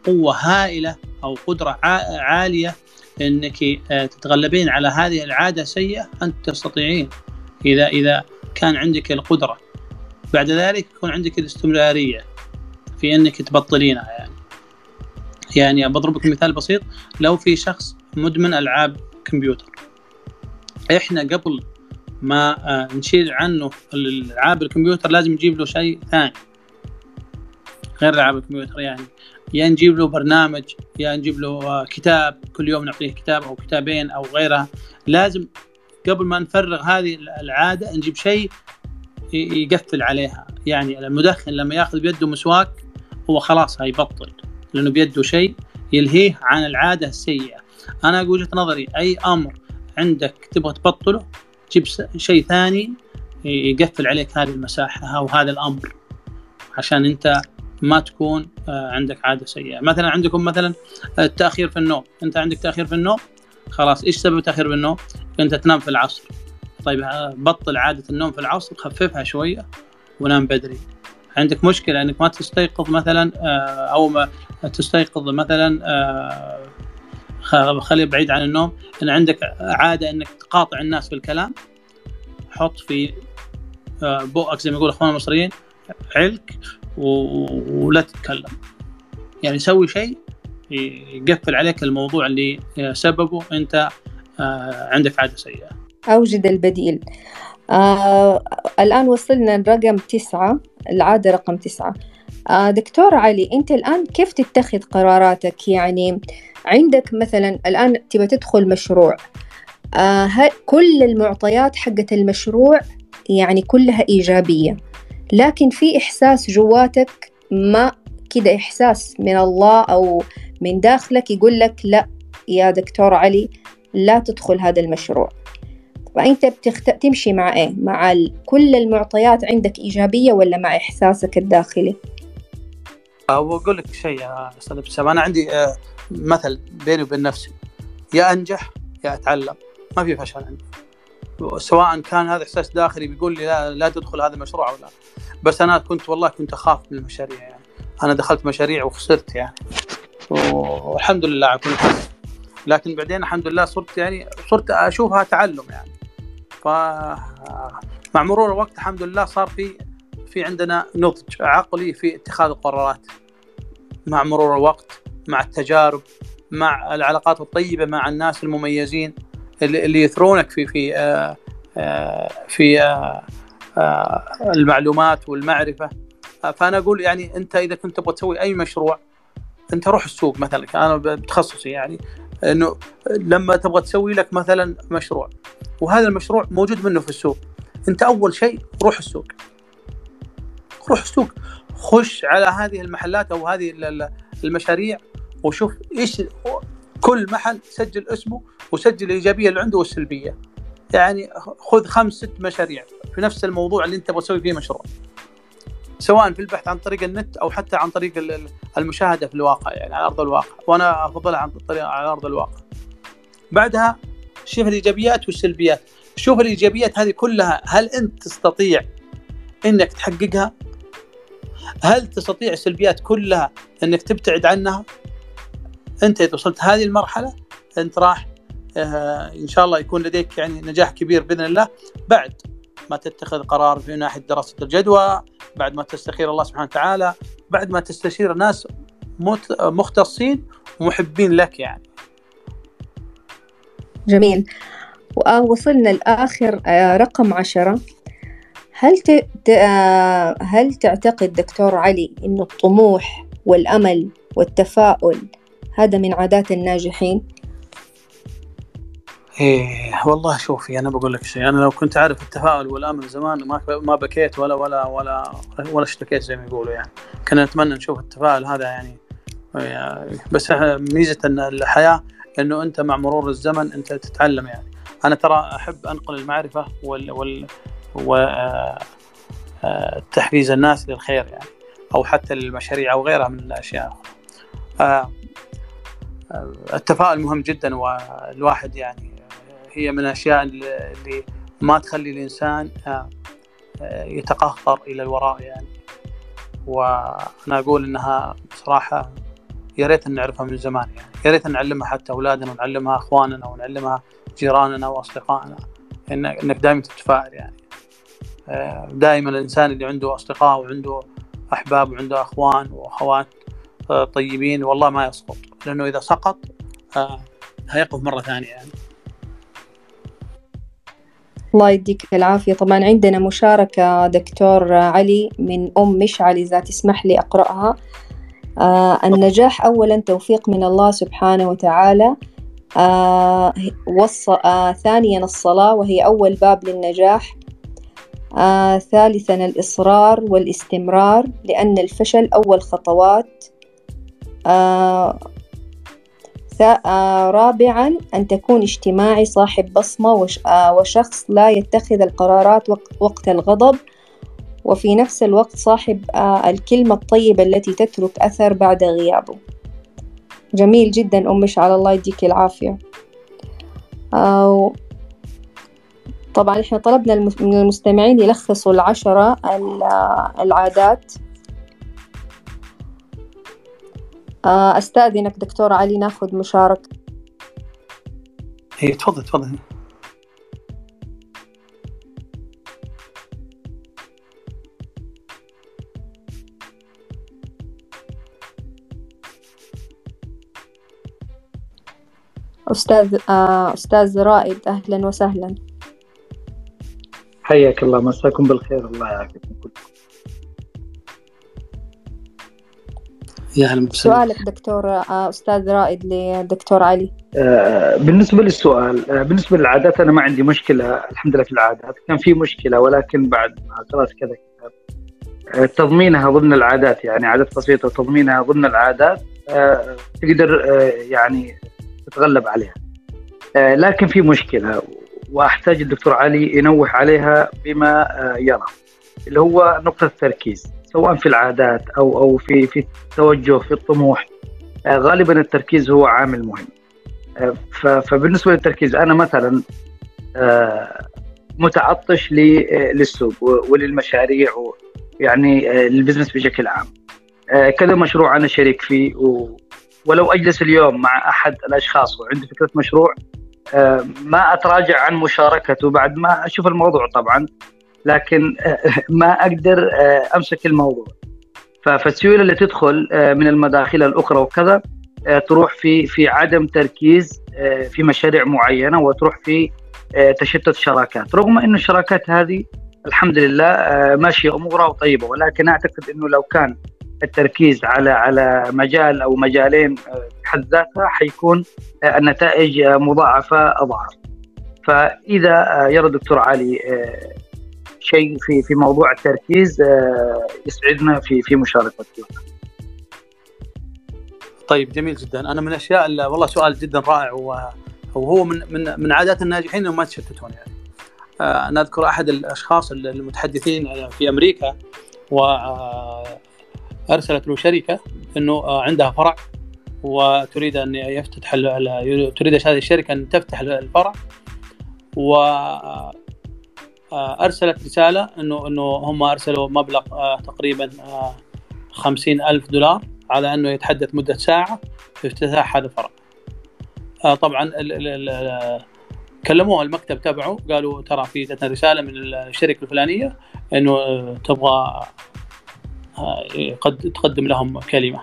قوة هائلة أو قدرة عالية إنك آه، تتغلبين على هذه العادة السيئه أنت تستطيعين. إذا إذا كان عندك القدرة. بعد ذلك يكون عندك الاستمرارية في إنك تبطلينها يعني. يعني بضرب لك مثال بسيط. لو في شخص مدمن ألعاب كمبيوتر إحنا قبل ما آه، نشيل عنه العاب الكمبيوتر لازم نجيب له شيء ثاني. غير ألعاب الكمبيوتر يعني. يا نجيب له برنامج يا نجيب له آه، كتاب كل يوم نعطيه كتاب أو كتابين أو غيرها. لازم قبل ما نفرغ هذه العادة نجيب شيء يقفل عليها. يعني المدخن لما ياخذ بيده مسواك هو خلاص هيبطل لأنه بيده شيء يلهيه عن العادة السيئة. أنا أقول وجهة نظري أي أمر عندك تبغى تبطله تجيب شيء ثاني يقفل عليك هذه المساحة أو هذا الأمر عشان أنت ما تكون آه، عندك عادة سيئة. مثلا عندكم مثلا التأخير في النوم. أنت عندك تأخير في النوم خلاص إيش سبب تأخير في النوم؟ أنت تنام في العصر. طيب آه، بطل عادة النوم في العصر خففها شوية ونام بدري. عندك مشكلة إنك ما تستيقظ مثلا آه، أو ما تستيقظ مثلا خلي بعيد عن النوم. إن عندك عادة إنك تقاطع الناس في الكلام حط في بؤك زي ما يقول اخواننا المصريين علك ولا تتكلم. يعني سوي شيء يقفل عليك الموضوع اللي سببه أنت آه، عندك عادة سيئة. أوجد البديل. آه الآن وصلنا لرقم تسعة العادة رقم تسعة. آه دكتور علي أنت الآن كيف تتخذ قراراتك؟ يعني عندك مثلا الآن تبى تدخل مشروع. آه كل المعطيات حقت المشروع يعني كلها إيجابية؟ لكن في إحساس جواتك ما كده إحساس من الله أو من داخلك يقول لك لا يا دكتور علي لا تدخل هذا المشروع. فأنت بتخت... تمشي مع إيه؟ مع ال... كل المعطيات عندك إيجابية ولا مع إحساسك الداخلي؟ أقول لك شيء يا أستاذ ابتسام أنا عندي آه، مثل بيني وبين نفسي. يا أنجح يا أتعلم. ما في فشل عندي. سواء كان هذا إحساس داخلي بيقول لي لا لا تدخل هذا المشروع ولا بس أنا كنت والله كنت أخاف من المشاريع يعني. أنا دخلت مشاريع وخسرت يعني. والحمد لله على كل حال. لكن بعدين الحمد لله صرت يعني صرت أشوفها تعلم يعني. ف مع مرور الوقت الحمد لله صار في في عندنا نضج عقلي في اتخاذ القرارات. مع مرور الوقت مع التجارب مع العلاقات الطيبة مع الناس المميزين اللي يثرونك في في آه، آه، في آه، المعلومات والمعرفة. فأنا أقول يعني أنت إذا كنت تبغى تسوي أي مشروع أنت روح السوق مثلا أنا بتخصصي يعني إنه لما تبغى تسوي لك مثلا مشروع وهذا المشروع موجود منه في السوق. أنت أول شيء روح السوق. روح السوق خش على هذه المحلات أو هذه المشاريع وشوف إيش كل محل سجل اسمه وسجل الإيجابية اللي عنده والسلبية. يعني خذ خمس ست مشاريع في نفس الموضوع اللي انت تبغى تسوي فيه مشروع. سواء في البحث عن طريق النت أو حتى عن طريق المشاهدة في الواقع يعني على أرض الواقع. وأنا أفضلها عن طريق على أرض الواقع. بعدها شوف الإيجابيات والسلبيات. شوف الإيجابيات هذه كلها هل أنت تستطيع إنك تحققها؟ هل تستطيع السلبيات كلها إنك تبتعد عنها؟ أنت إذا وصلت هذه المرحلة أنت راح إن شاء الله يكون لديك يعني نجاح كبير بإذن الله بعد ما تتخذ قرار في ناحية دراسة الجدوى بعد ما تستخير الله سبحانه وتعالى بعد ما تستشير ناس مختصين ومحبين لك يعني جميل وصلنا لآخر آه، رقم عشرة هل. آه، هل تعتقد دكتور علي إنه الطموح والأمل والتفاؤل هذا من عادات الناجحين؟ إيه والله شوفي أنا بقول لك شيء أنا لو كنت عارف التفاؤل والامل زمان ما ما بكيت ولا ولا ولا ولا اشتكيت زي ما يقولوا يعني. كنا نتمنى نشوف التفاؤل هذا يعني بس ميزة إن الحياة إنه أنت مع مرور الزمن أنت تتعلم يعني. أنا ترى أحب أنقل المعرفة وال وال و آه، آه، الناس للخير يعني أو حتى للمشاريع أو غيرها من الأشياء. آه، التفاؤل مهم جدا والواحد يعني هي من الأشياء اللي ما تخلي الإنسان آه، يتقهقر إلى الوراء يعني. وأنا أقول إنها بصراحة يا ريت نعرفها من زمان يعني. يا ريت نعلمها حتى أولادنا ونعلمها إخواننا ونعلمها جيراننا وأصدقائنا إنك دائما تتفائل يعني. آه، دائما الإنسان اللي عنده أصدقاء وعنده أحباب وعنده إخوان وأخوات آه، طيبين والله ما يسقط. لأنه إذا سقط هيقف مرة ثانية يعني. الله يديك العافية. طبعا عندنا مشاركة دكتور علي من أم مشعل إذا تسمح لي أقرأها. آه النجاح أولا توفيق من الله سبحانه وتعالى. آه وص... آه ثانيا الصلاة وهي أول باب للنجاح. آه ثالثا الإصرار والاستمرار لأن الفشل أول خطوات. آه رابعا أن تكون اجتماعي صاحب بصمة وشخص لا يتخذ القرارات وقت الغضب وفي نفس الوقت صاحب الكلمة الطيبة التي تترك أثر بعد غيابه. جميل جدا أمش على الله يديك العافية. طبعا إحنا طلبنا من المستمعين يلخصوا العشرة العادات. أستأذنك دكتور علي ناخذ مشاركة. هي إيه، تفضل تفضل. أستاذ آه، أستاذ رائد أهلا وسهلا. حياك الله مساكم بالخير الله يعافيكم كلكم يا هلا سؤالك دكتور آه، أستاذ رائد لدكتور علي. آه، بالنسبة للسؤال آه، بالنسبة للعادات أنا ما عندي مشكلة الحمد لله في العادات. كان في مشكلة ولكن بعد ما قرأت كذا كتاب. تضمينها ضمن العادات يعني عادات بسيطة تضمينها ضمن العادات تقدر يعني تتغلب عليها. لكن في مشكلة وأحتاج الدكتور علي ينوه عليها بما يرى. اللي هو نقطة التركيز سواء في العادات أو أو في في التوجه في الطموح. آه، غالبا التركيز هو عامل مهم. آه، فبالنسبة للتركيز أنا مثلا آه، متعطش للسوق وللمشاريع يعني للبزنس بشكل عام. كذا مشروع أنا شريك فيه ولو أجلس اليوم مع أحد الأشخاص وعندي فكرة مشروع ما أتراجع عن مشاركته بعد ما أشوف الموضوع طبعا. لكن ما أقدر آه، أمسك الموضوع. فالسيولة اللي تدخل آه، من المداخل الأخرى وكذا آه، تروح في في عدم تركيز في مشاريع معينة وتروح في تشتت شراكات. رغم إنه الشراكات هذه الحمد لله ماشية امورها وطيبة ولكن أعتقد إنه لو كان التركيز على على مجال أو مجالين بحد ذاتها حيكون النتائج مضاعفة أضعاف. فإذا يرى الدكتور علي شيء في في موضوع التركيز آه، يسعدنا في في مشاركته. طيب جميل جدا أنا من الأشياء والله سؤال جدا رائع وهو من من من عادات الناجحين إنهم ما يتشتتون يعني. آه، أنا أذكر أحد الأشخاص المتحدثين في أمريكا وارسلت له شركة إنه عندها فرع وتريد أن يفتتح تريد هذه الشركة أن تفتح الفرع و آه، أرسلت رسالة انه إنه هم أرسلوا مبلغ آه، تقريبا آه، خمسين ألف دولار على إنه يتحدث مدة ساعة في افتتاح هذا الفرع. طبعا ال ال ال كلموه المكتب تبعه قالوا ترى في جتنا رسالة من الشركة الفلانية إنه تبغى قد تقدم لهم كلمة.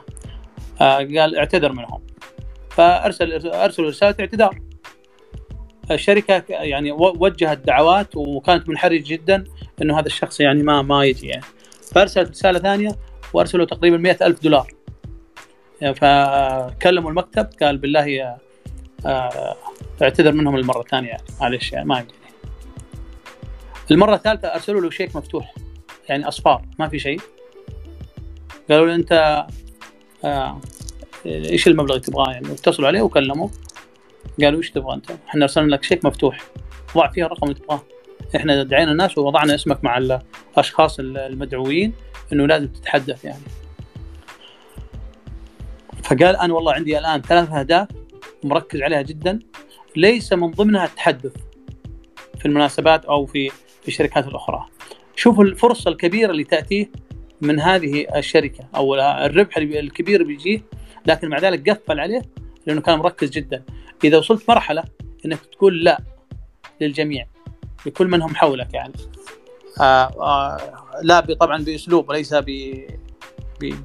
قال اعتذر منهم. فارسل أرسلوا رسالة اعتذار الشركة يعني وجهت دعوات وكانت منحرجة جدا إنه هذا الشخص يعني ما ما يجي يعني. فأرسلت رسالة ثانية وأرسلوا تقريبا مئة ألف دولار. يعني فكلموا المكتب قال بالله آه، اعتذر منهم المره الثانية يعني. معلش يعني ما يجي. المرة الثالثة أرسلوا له شيك مفتوح يعني أصفار ما في شيء. قالوا له أنت آه إيش المبلغ اللي تبغاه يعني؟ اتصلوا عليه وكلموا قالوا إيش تبغى أنت؟ إحنا أرسلنا لك شيك مفتوح. ضع فيها الرقم اللي تبغاه. إحنا دعينا الناس ووضعنا اسمك مع الأشخاص المدعوين إنه لازم تتحدث يعني. فقال أنا والله عندي الآن ثلاث أهداف مركز عليها جدا. ليس من ضمنها التحدث في المناسبات أو في في الشركات الأخرى. شوفوا الفرصة الكبيرة اللي تأتيه من هذه الشركة أو الربح الكبير بيجيه لكن مع ذلك قفل عليه لأنه كان مركز جدا. إذا وصلت مرحلة إنك تقول لا للجميع لكل من هم حولك يعني. آآ آه، آآ آه، لا طبعا بأسلوب وليس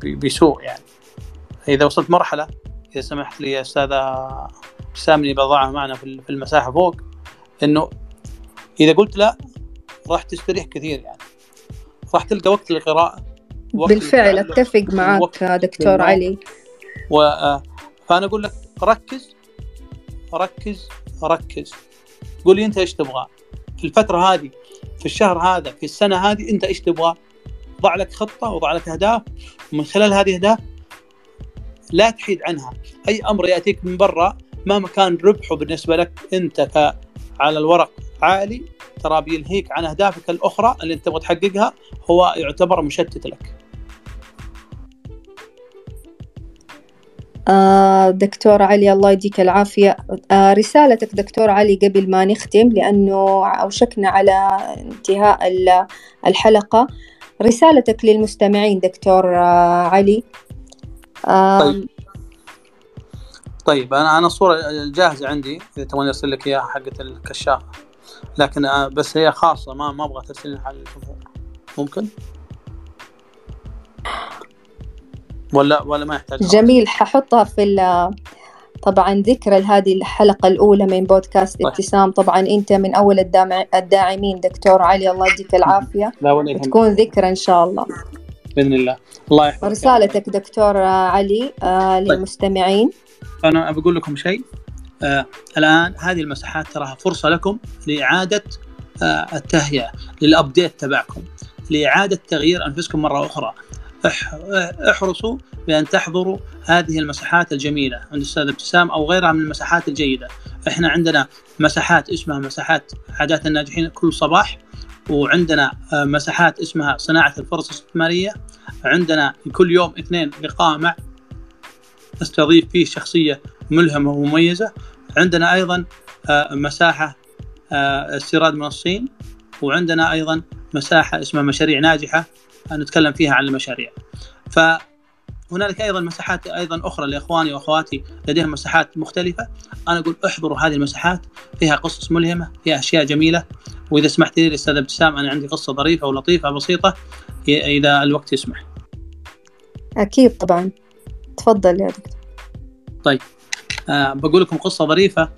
بسوء يعني. إذا وصلت مرحلة إذا سمحت لي يا أستاذة ابتسام اللي بضعها معنا في المساحة فوق إنه إذا قلت لا راح تستريح كثير يعني. راح تلقى وقت للقراءة بالفعل أتفق معك دكتور علي. و آه، فأنا أقول لك ركز ركز ركز. قول لي أنت إيش تبغى. في الفترة هذه في الشهر هذا في السنة هذه أنت إيش تبغى؟ ضع لك خطة وضع لك أهداف ومن خلال هذه الاهداف لا تحيد عنها. أي أمر يأتيك من برا مهما كان ربحه بالنسبة لك أنت ك على الورق عالي ترى بيلهيك عن أهدافك الأخرى اللي أنت تبغى تحققها هو يعتبر مشتت لك. دكتور علي الله يديك العافية. آه رسالتك دكتور علي قبل ما نختم لأنه أوشكنا على انتهاء الحلقة. رسالتك للمستمعين دكتور آه علي. آه طيب. طيب أنا أنا الصورة جاهزة عندي إذا تبغاني أرسل لك إياها حقت الكشاف. لكن آه، بس هي خاصة ما ما أبغى ترسلها على الجمهور ممكن؟ ولا ولا ما يحتاج جميل ححطها في طبعا ذكرى لهذه الحلقة الأولى من بودكاست طيب. ابتسام. طبعا أنت من أول الداعمين دكتور علي الله يديك العافية. لا ولا تكون ذكرى إن شاء الله. بإذن الله. الله يحفظك. رسالتك دكتور علي آه، طيب. للمستمعين. أنا بقول لكم شيء آه الآن هذه المساحات تراها فرصة لكم لإعادة آه التهيئة للأبديت تبعكم لإعادة تغيير أنفسكم مرة أخرى. احرصوا بأن تحضروا هذه المساحات الجميلة عند الأستاذ ابتسام أو غيرها من المساحات الجيدة. إحنا عندنا مساحات اسمها مساحات عادات الناجحين كل صباح وعندنا آه، مساحات اسمها صناعة الفرص الاستثمارية. عندنا كل يوم اثنين لقاء مع نستضيف فيه شخصية ملهمة ومميزة. عندنا أيضا آه، مساحة آه، استيراد من الصين. وعندنا أيضا مساحة اسمها مشاريع ناجحة. نتكلم فيها عن المشاريع. فهنالك أيضا مساحات أيضا أخرى لإخواني وأخواتي لديهم مساحات مختلفة. أنا أقول احضروا هذه المساحات فيها قصص ملهمة فيها أشياء جميلة. وإذا سمحت لي أستاذ ابتسام أنا عندي قصة ظريفة ولطيفة بسيطة إذا الوقت يسمح. أكيد طبعا. تفضل يا دكتور. طيب. أه بقول لكم قصة ظريفة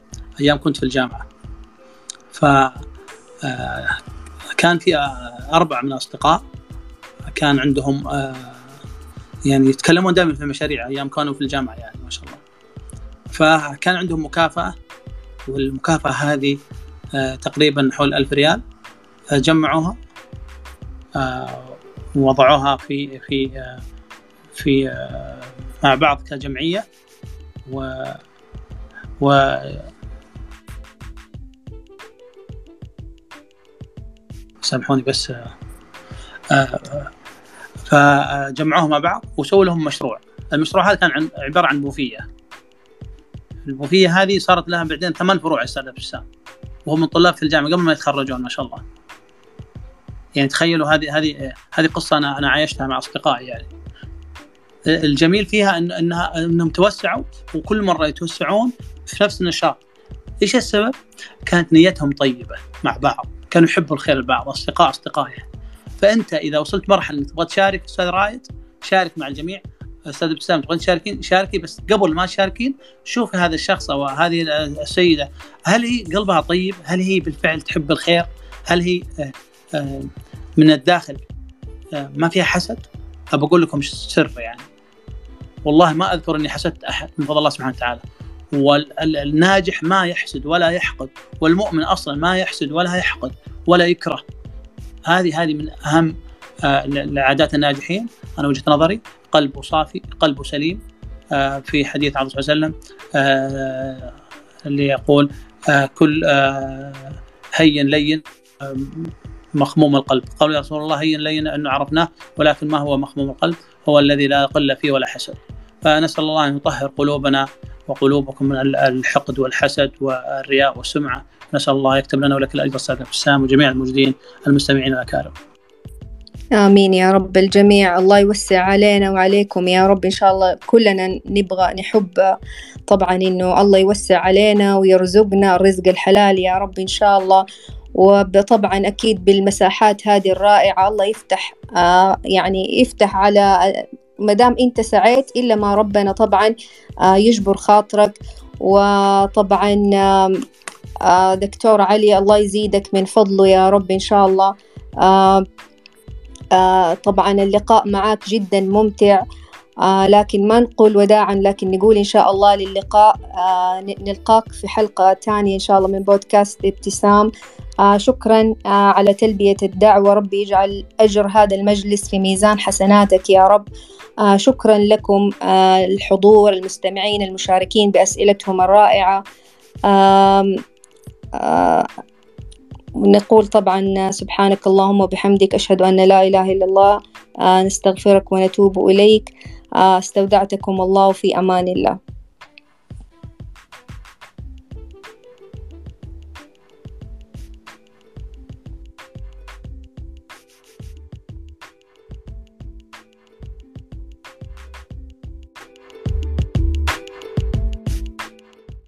أيام كنت في الجامعة. ف أه كان في أربع من الأصدقاء كان عندهم آه، يعني يتكلمون دائما في المشاريع أيام كانوا في الجامعة يعني ما شاء الله. فكان عندهم مكافأة والمكافأة هذه آه، تقريبا حول ألف ريال جمعوها آه، ووضعوها في في في مع بعض كجمعية و و سامحوني بس فجمعوهم مع بعض وسووا لهم مشروع. المشروع هذا كان عبارة عن بوفيه. البوفيه هذه صارت لها بعدين ثمان فروع أستاذ ابتسام وهم من طلاب في الجامعة قبل ما يتخرجون ما شاء الله. يعني تخيلوا هذه هذه هذه قصة أنا أنا عايشتها مع أصدقائي يعني. الجميل فيها إن انها إنهم توسعوا وكل مرة يتوسعون في نفس النشاط. إيش السبب؟ كانت نيتهم طيبة مع بعض. كانوا يحبوا الخير لبعض أصدقاء أصدقاء يعني. فأنت إذا وصلت مرحلة إنك تبغى تشارك أستاذ رايد شارك مع الجميع أستاذ ابتسام تبغى تشاركين شاركي بس قبل ما تشاركين شوفي هذا الشخص أو هذه السيدة هل هي قلبها طيب؟ هل هي بالفعل تحب الخير؟ هل هي آه، آه، من الداخل آه، ما فيها حسد؟ ابى أقول لكم سر يعني والله ما أذكر إني حسدت أحد من فضل الله سبحانه وتعالى والناجح ما يحسد ولا يحقد والمؤمن أصلا ما يحسد ولا يحقد ولا يكره هذه هذه من أهم العادات آه، الناجحين. أنا وجهة نظري قلبه صافي قلبه سليم آه، في حديث عن الرسول صلى الله عليه وسلم آه، اللي يقول كل هين لين مخموم القلب. قالوا يا رسول الله هين لين انه عرفناه ولكن ما هو مخموم القلب؟ هو الذي لا قل فيه ولا حسد. فنسأل الله أن يطهر قلوبنا وقلوبكم من الحقد والحسد والرياء والسمعة. نسأل الله يكتب لنا ولك الأجر أستاذ ابتسام وجميع الموجودين المستمعين الأكارم. آمين يا رب الجميع. الله يوسع علينا وعليكم يا رب. إن شاء الله كلنا نبغى نحب طبعا إنه الله يوسع علينا ويرزقنا الرزق الحلال يا رب إن شاء الله. وطبعا أكيد بالمساحات هذه الرائعة الله يفتح آه يعني يفتح على ما دام أنت سعيت إلا ما ربنا طبعا آه يجبر خاطرك. وطبعا آه دكتور علي الله يزيدك من فضله يا رب إن شاء الله. آه آه طبعا اللقاء معك جدا ممتع. آه لكن ما نقول وداعا لكن نقول إن شاء الله للقاء آه نلقاك في حلقة تانية إن شاء الله من بودكاست ابتسام. آه شكرا آه على تلبية الدعوة. ربي يجعل أجر هذا المجلس في ميزان حسناتك يا رب. آه شكرا لكم آه الحضور المستمعين المشاركين بأسئلتهم الرائعة. آه آه نقول طبعا سبحانك اللهم وبحمدك أشهد أن لا إله إلا الله. آه نستغفرك ونتوب إليك. استودعتكم الله في أمان الله.